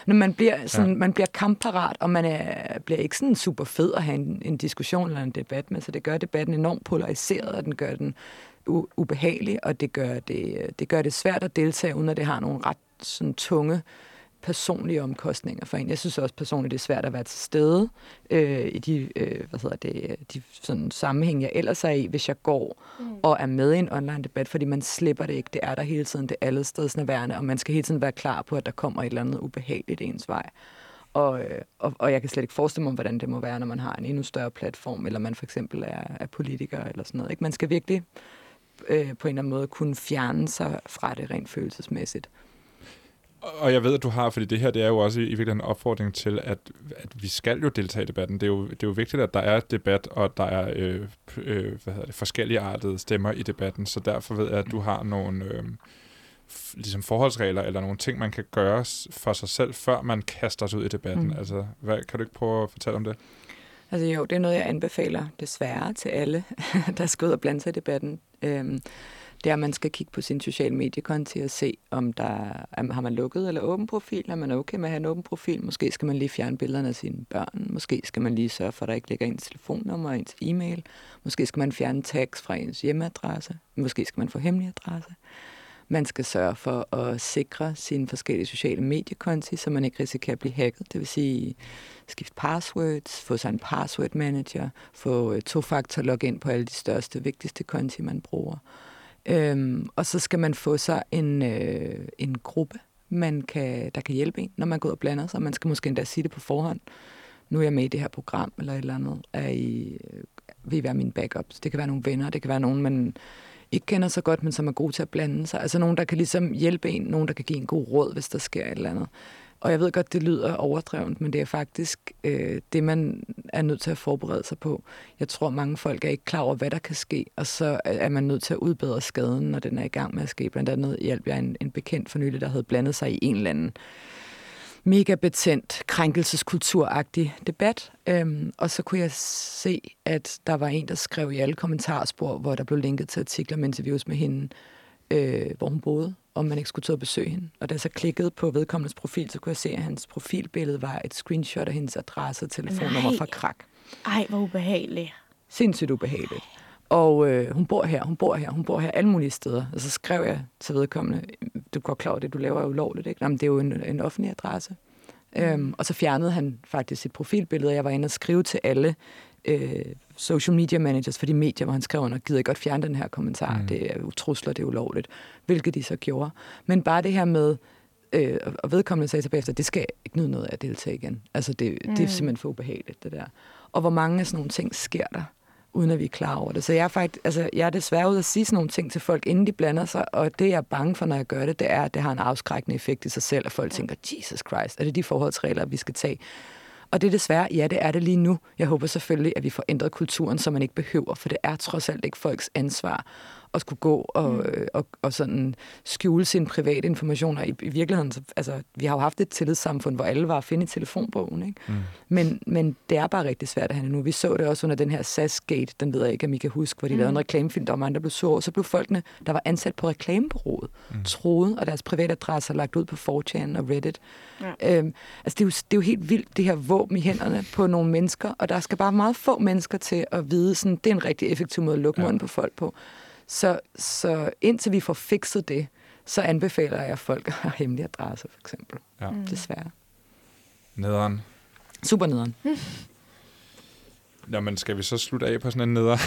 Når man bliver, sådan, ja. man bliver kampparat, og man er, bliver ikke sådan super fed at have en, en diskussion eller en debat med, så det gør debatten enormt polariseret, og den gør den ubehagelig, og det gør det, det gør det svært at deltage, uden at det har nogle ret sådan, tunge personlige omkostninger for en. Jeg synes også personligt, det er svært at være til stede øh, i de, øh, hvad hedder det, de sådan, sammenhæng, jeg ellers er i, hvis jeg går mm. og er med i en online debat, fordi man slipper det ikke. Det er der hele tiden, det er alle steds nærværende, og man skal hele tiden være klar på, at der kommer et eller andet ubehageligt ens vej. Og, øh, og, og jeg kan slet ikke forestille mig, hvordan det må være, når man har en endnu større platform, eller man for eksempel er, er politiker eller sådan noget. Ikke? Man skal virkelig øh, på en eller anden måde kunne fjerne sig fra det rent følelsesmæssigt. Og jeg ved, at du har, fordi det her det er jo også i, i virkeligheden en opfordring til, at, at vi skal jo deltage i debatten. Det er jo, det er jo vigtigt, at der er debat, og der er øh, øh, hvad hedder det, forskellige artede stemmer i debatten. Så derfor ved jeg, at du har nogle øh, ligesom forholdsregler, eller nogle ting, man kan gøre for sig selv, før man kaster sig ud i debatten. Mm. Altså, hvad, kan du ikke prøve at fortælle om det? Altså jo, det er noget, jeg anbefaler desværre til alle, der skal ud og blande sig i debatten. Øhm, det er, at man skal kigge på sin sociale mediekonti og se, om der er, har man lukket eller åben profil. Er man okay med at have en åben profil? Måske skal man lige fjerne billederne af sine børn. Måske skal man lige sørge for, at der ikke ligger ens telefonnummer og ens e-mail. Måske skal man fjerne tags fra ens hjemmeadresse. Måske skal man få hemmelig adresse. Man skal sørge for at sikre sine forskellige sociale mediekonti, så man ikke risikerer at blive hacket. Det vil sige, skifte passwords, få sig en password manager, få øh, to-faktor login på alle de største, vigtigste konti, man bruger. Øhm, og så skal man få sig en, øh, en gruppe, man kan, der kan hjælpe en, når man går ud og blander sig. Man skal måske endda sige det på forhånd. Nu er jeg med i det her program, eller et eller andet. Er I, øh, vil I være mine backups? Det kan være nogle venner, det kan være nogen, man ikke kender så godt, men som er gode til at blande sig. Altså nogen, der kan ligesom hjælpe en, nogen, der kan give en god råd, hvis der sker et eller andet. Og jeg ved godt, det lyder overdrevet, men det er faktisk øh, det, man er nødt til at forberede sig på. Jeg tror, mange folk er ikke klar over, hvad der kan ske, og så er man nødt til at udbedre skaden, når den er i gang med at ske. Blandt andet hjalp jeg en, en bekendt for nylig, der havde blandet sig i en eller anden mega betændt, krænkelseskulturagtig debat. Øhm, og så kunne jeg se, at der var en, der skrev i alle kommentarspor, hvor der blev linket til artikler med interviews med hende, øh, hvor hun boede, om man ikke skulle tage og besøge hende. Og da jeg så klikkede på vedkommendes profil, så kunne jeg se, at hans profilbillede var et screenshot af hendes adresse og telefonnummer fra krak. Ej, hvor ubehageligt. Sindssygt ubehageligt. Og øh, hun bor her, hun bor her, hun bor her, alle mulige steder. Og så skrev jeg til vedkommende, du går klar over det, du laver er ulovligt, ikke? Jamen, det er jo en, en offentlig adresse. Øhm, og så fjernede han faktisk sit profilbillede, og jeg var inde og skrive til alle øh, social media managers for de medier, hvor han skrev under, gider jeg godt fjerne den her kommentar, mm. det er jo trusler, det er ulovligt, hvilket de så gjorde. Men bare det her med, øh, og vedkommende sagde tilbage efter, det skal ikke nyde noget af at deltage igen. Altså det, mm. det er simpelthen for ubehageligt, det der. Og hvor mange af sådan nogle ting sker der, uden at vi er klar over det. Så jeg er, faktisk, altså, jeg er desværre ude at sige sådan nogle ting til folk, inden de blander sig, og det jeg er bange for, når jeg gør det, det er, at det har en afskrækkende effekt i sig selv, at folk tænker, Jesus Christ, er det de forholdsregler, vi skal tage? Og det er desværre, ja, det er det lige nu. Jeg håber selvfølgelig, at vi får ændret kulturen, så man ikke behøver, for det er trods alt ikke folks ansvar at skulle gå og, mm. og, og, og sådan skjule sine private informationer. I, i virkeligheden, så, altså, vi har jo haft et tillidssamfund, hvor alle var at finde i telefonbogen. Ikke? Mm. Men, men det er bare rigtig svært at have nu. Vi så det også under den her SAS-gate, den ved jeg ikke, om I kan huske, hvor de mm. lavede en reklamefilm, der var mange, der blev sur. Så blev folkene, der var ansat på reklamebureauet, mm. troede, og deres private adresser lagt ud på 4chan og Reddit. Ja. Øhm, altså, det er, jo, det er jo helt vildt, det her våben i hænderne på nogle mennesker, og der skal bare meget få mennesker til at vide, sådan, det er en rigtig effektiv måde at lukke ja. munden på folk på. Så, så indtil vi får fikset det, så anbefaler jeg, at folk har hemmelige adresser, for eksempel. Ja. Mm. Desværre. Nederen. Super nederen. Jamen, skal vi så slutte af på sådan en neder?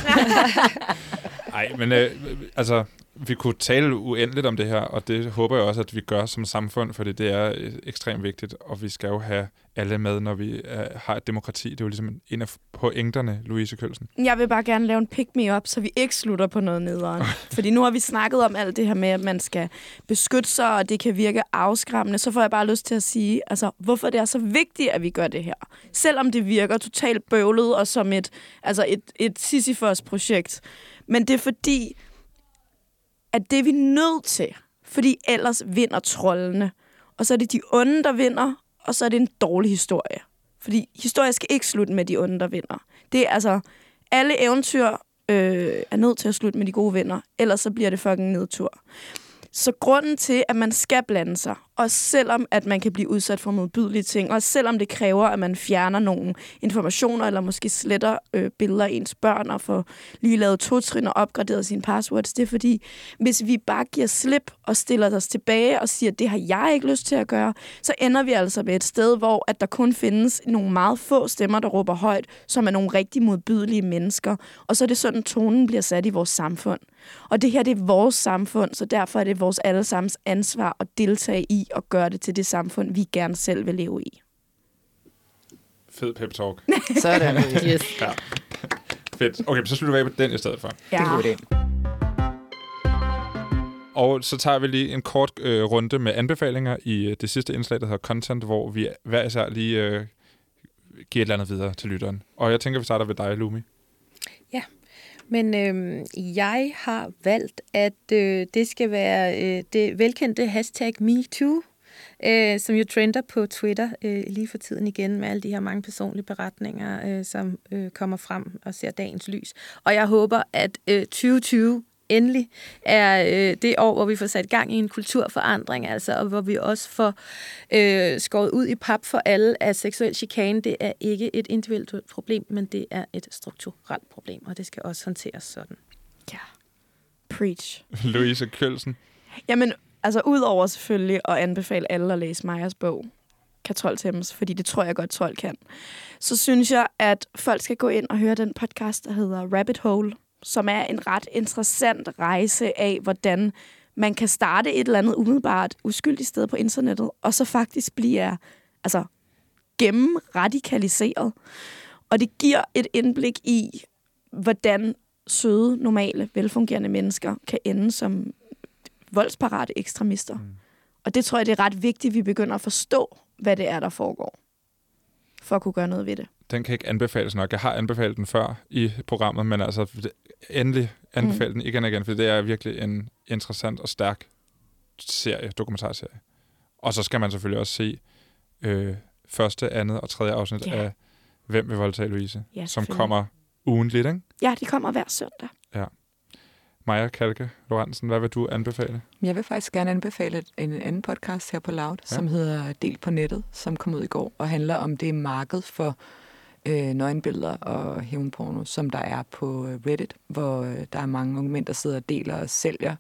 Nej, men øh, altså, vi kunne tale uendeligt om det her, og det håber jeg også, at vi gør som samfund, fordi det er øh, ekstremt vigtigt, og vi skal jo have alle med, når vi uh, har et demokrati. Det er jo ligesom en af pointerne, Louise Kølsen. Jeg vil bare gerne lave en pick me up, så vi ikke slutter på noget nederen. fordi nu har vi snakket om alt det her med, at man skal beskytte sig, og det kan virke afskræmmende. Så får jeg bare lyst til at sige, altså, hvorfor det er så vigtigt, at vi gør det her. Selvom det virker totalt bøvlet og som et, altså et, et Sisyphos-projekt. Men det er fordi, at det er vi nødt til. Fordi ellers vinder trollene. og så er det de onde, der vinder, og så er det en dårlig historie. Fordi historien skal ikke slutte med de onde, der vinder. Det er altså, alle eventyr øh, er nødt til at slutte med de gode venner, ellers så bliver det fucking nedtur. Så grunden til, at man skal blande sig, og selvom at man kan blive udsat for modbydelige ting, og selvom det kræver, at man fjerner nogle informationer, eller måske sletter øh, billeder af ens børn, og får lige lavet to trin og opgraderet sine passwords, det er fordi, hvis vi bare giver slip og stiller os tilbage og siger, det har jeg ikke lyst til at gøre, så ender vi altså med et sted, hvor at der kun findes nogle meget få stemmer, der råber højt, som er nogle rigtig modbydelige mennesker. Og så er det sådan, tonen bliver sat i vores samfund. Og det her, det er vores samfund, så derfor er det vores allesammens ansvar at deltage i og gøre det til det samfund, vi gerne selv vil leve i. Fed pep talk. Sådan. Yes. Ja. Fedt. Okay, så slutter vi af på den i stedet for. Det er en god idé. Og så tager vi lige en kort øh, runde med anbefalinger i øh, det sidste indslag, der hedder Content, hvor vi hver især lige øh, giver et eller andet videre til lytteren. Og jeg tænker, vi starter ved dig, Lumi. Men øh, jeg har valgt, at øh, det skal være øh, det velkendte hashtag MeToo, øh, som jo trender på Twitter øh, lige for tiden igen med alle de her mange personlige beretninger, øh, som øh, kommer frem og ser dagens lys. Og jeg håber, at øh, 2020 endelig er øh, det år, hvor vi får sat gang i en kulturforandring, altså, og hvor vi også får øh, skåret ud i pap for alle, at seksuel chikane, det er ikke et individuelt problem, men det er et strukturelt problem, og det skal også håndteres sådan. Ja. Preach. Louise Kjølsen. Jamen, altså udover selvfølgelig at anbefale alle at læse Majas bog, kan trold tæmmes, fordi det tror jeg godt, trold kan, så synes jeg, at folk skal gå ind og høre den podcast, der hedder Rabbit Hole, som er en ret interessant rejse af, hvordan man kan starte et eller andet umiddelbart uskyldigt sted på internettet, og så faktisk blive altså, gennemradikaliseret. Og det giver et indblik i, hvordan søde, normale, velfungerende mennesker kan ende som voldsparate ekstremister. Mm. Og det tror jeg, det er ret vigtigt, at vi begynder at forstå, hvad det er, der foregår, for at kunne gøre noget ved det. Den kan ikke anbefales nok. Jeg har anbefalet den før i programmet, men altså endelig anbefale mm. den igen og igen, for det er virkelig en interessant og stærk serie, dokumentarserie. Og så skal man selvfølgelig også se øh, første, andet og tredje afsnit Ja. af Hvem vil voldtage Louise, Ja, som kommer ugentligt, ikke? Ja, de kommer hver søndag. Maja Kalke Lorentzen, hvad vil du anbefale? Jeg vil faktisk gerne anbefale en anden podcast her på Loud, ja. som hedder Del på nettet, som kom ud i går, og handler om det marked for øh, nøgenbilleder og hævnporno, som der er på øh, Reddit, hvor øh, der er mange unge mænd, der sidder og deler og sælger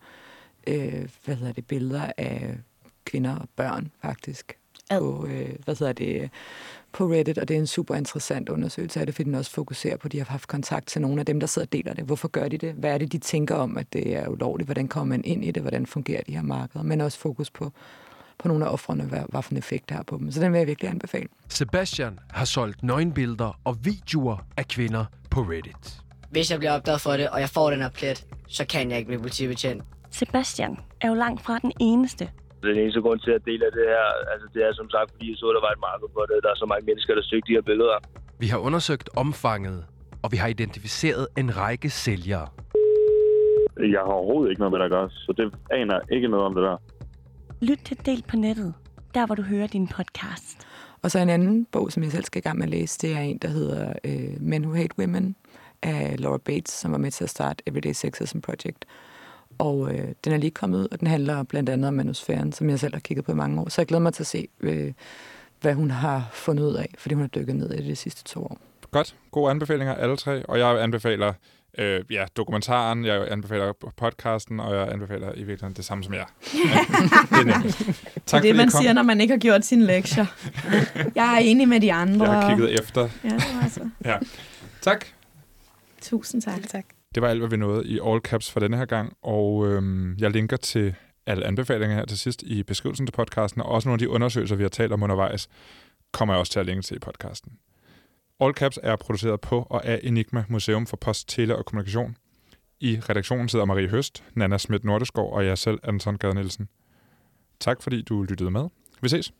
øh, hvad hedder det, billeder af kvinder og børn, faktisk. Ad. På, øh, hvad hedder det, på Reddit, og det er en super interessant undersøgelse af det, fordi den også fokuserer på, at de har haft kontakt til nogle af dem, der sidder og deler det. Hvorfor gør de det? Hvad er det, de tænker om, at det er ulovligt? Hvordan kommer man ind i det? Hvordan fungerer de her markeder? Men også fokus på, på nogle af offrene, hvad, hvad for en effekt det har på dem. Så den vil jeg virkelig anbefale. Sebastian har solgt nøgenbilleder og videoer af kvinder på Reddit. Hvis jeg bliver opdaget for det, og jeg får den her plet, så kan jeg ikke blive politibetjent. Sebastian er jo langt fra den eneste. Den eneste grund til at dele af det her, altså det er som sagt, fordi jeg så, der var et marked for det. Der er så mange mennesker, der søgte de her billeder. Vi har undersøgt omfanget, og vi har identificeret en række sælgere. Jeg har overhovedet ikke noget med det at gøre, så det aner ikke noget om det der. Lyt til Del på nettet, der hvor du hører din podcast. Og så en anden bog, som jeg selv skal i gang med at læse, det er en, der hedder øh, Men Who Hate Women af Laura Bates, som var med til at starte Everyday Sexism Project. Og øh, den er lige kommet ud, og den handler blandt andet om manusfæren, som jeg selv har kigget på i mange år. Så jeg glæder mig til at se, øh, hvad hun har fundet ud af, fordi hun har dykket ned i det de sidste to år. Godt. Gode anbefalinger, alle tre. Og jeg anbefaler øh, ja, dokumentaren, jeg anbefaler podcasten, og jeg anbefaler i virkeligheden det samme som. Ja, det er nemt. Tak, det er det, man kom. siger, når man ikke har gjort sine lektier. jeg er enig med de andre. Jeg har kigget efter. Ja, det var så. Ja. Tak. Tusind tak. tak. Det var alt, hvad vi nåede i All Caps for denne her gang, og øhm, jeg linker til alle anbefalinger her til sidst i beskrivelsen til podcasten, og også nogle af de undersøgelser, vi har talt om undervejs, kommer jeg også til at linke til i podcasten. All Caps er produceret på og af Enigma Museum for Post, Tele og Kommunikation. I redaktionen sidder Marie Høst, Nana Schmidt Nordeskov og jeg selv, Anton Gade Nielsen. Tak fordi du lyttede med. Vi ses.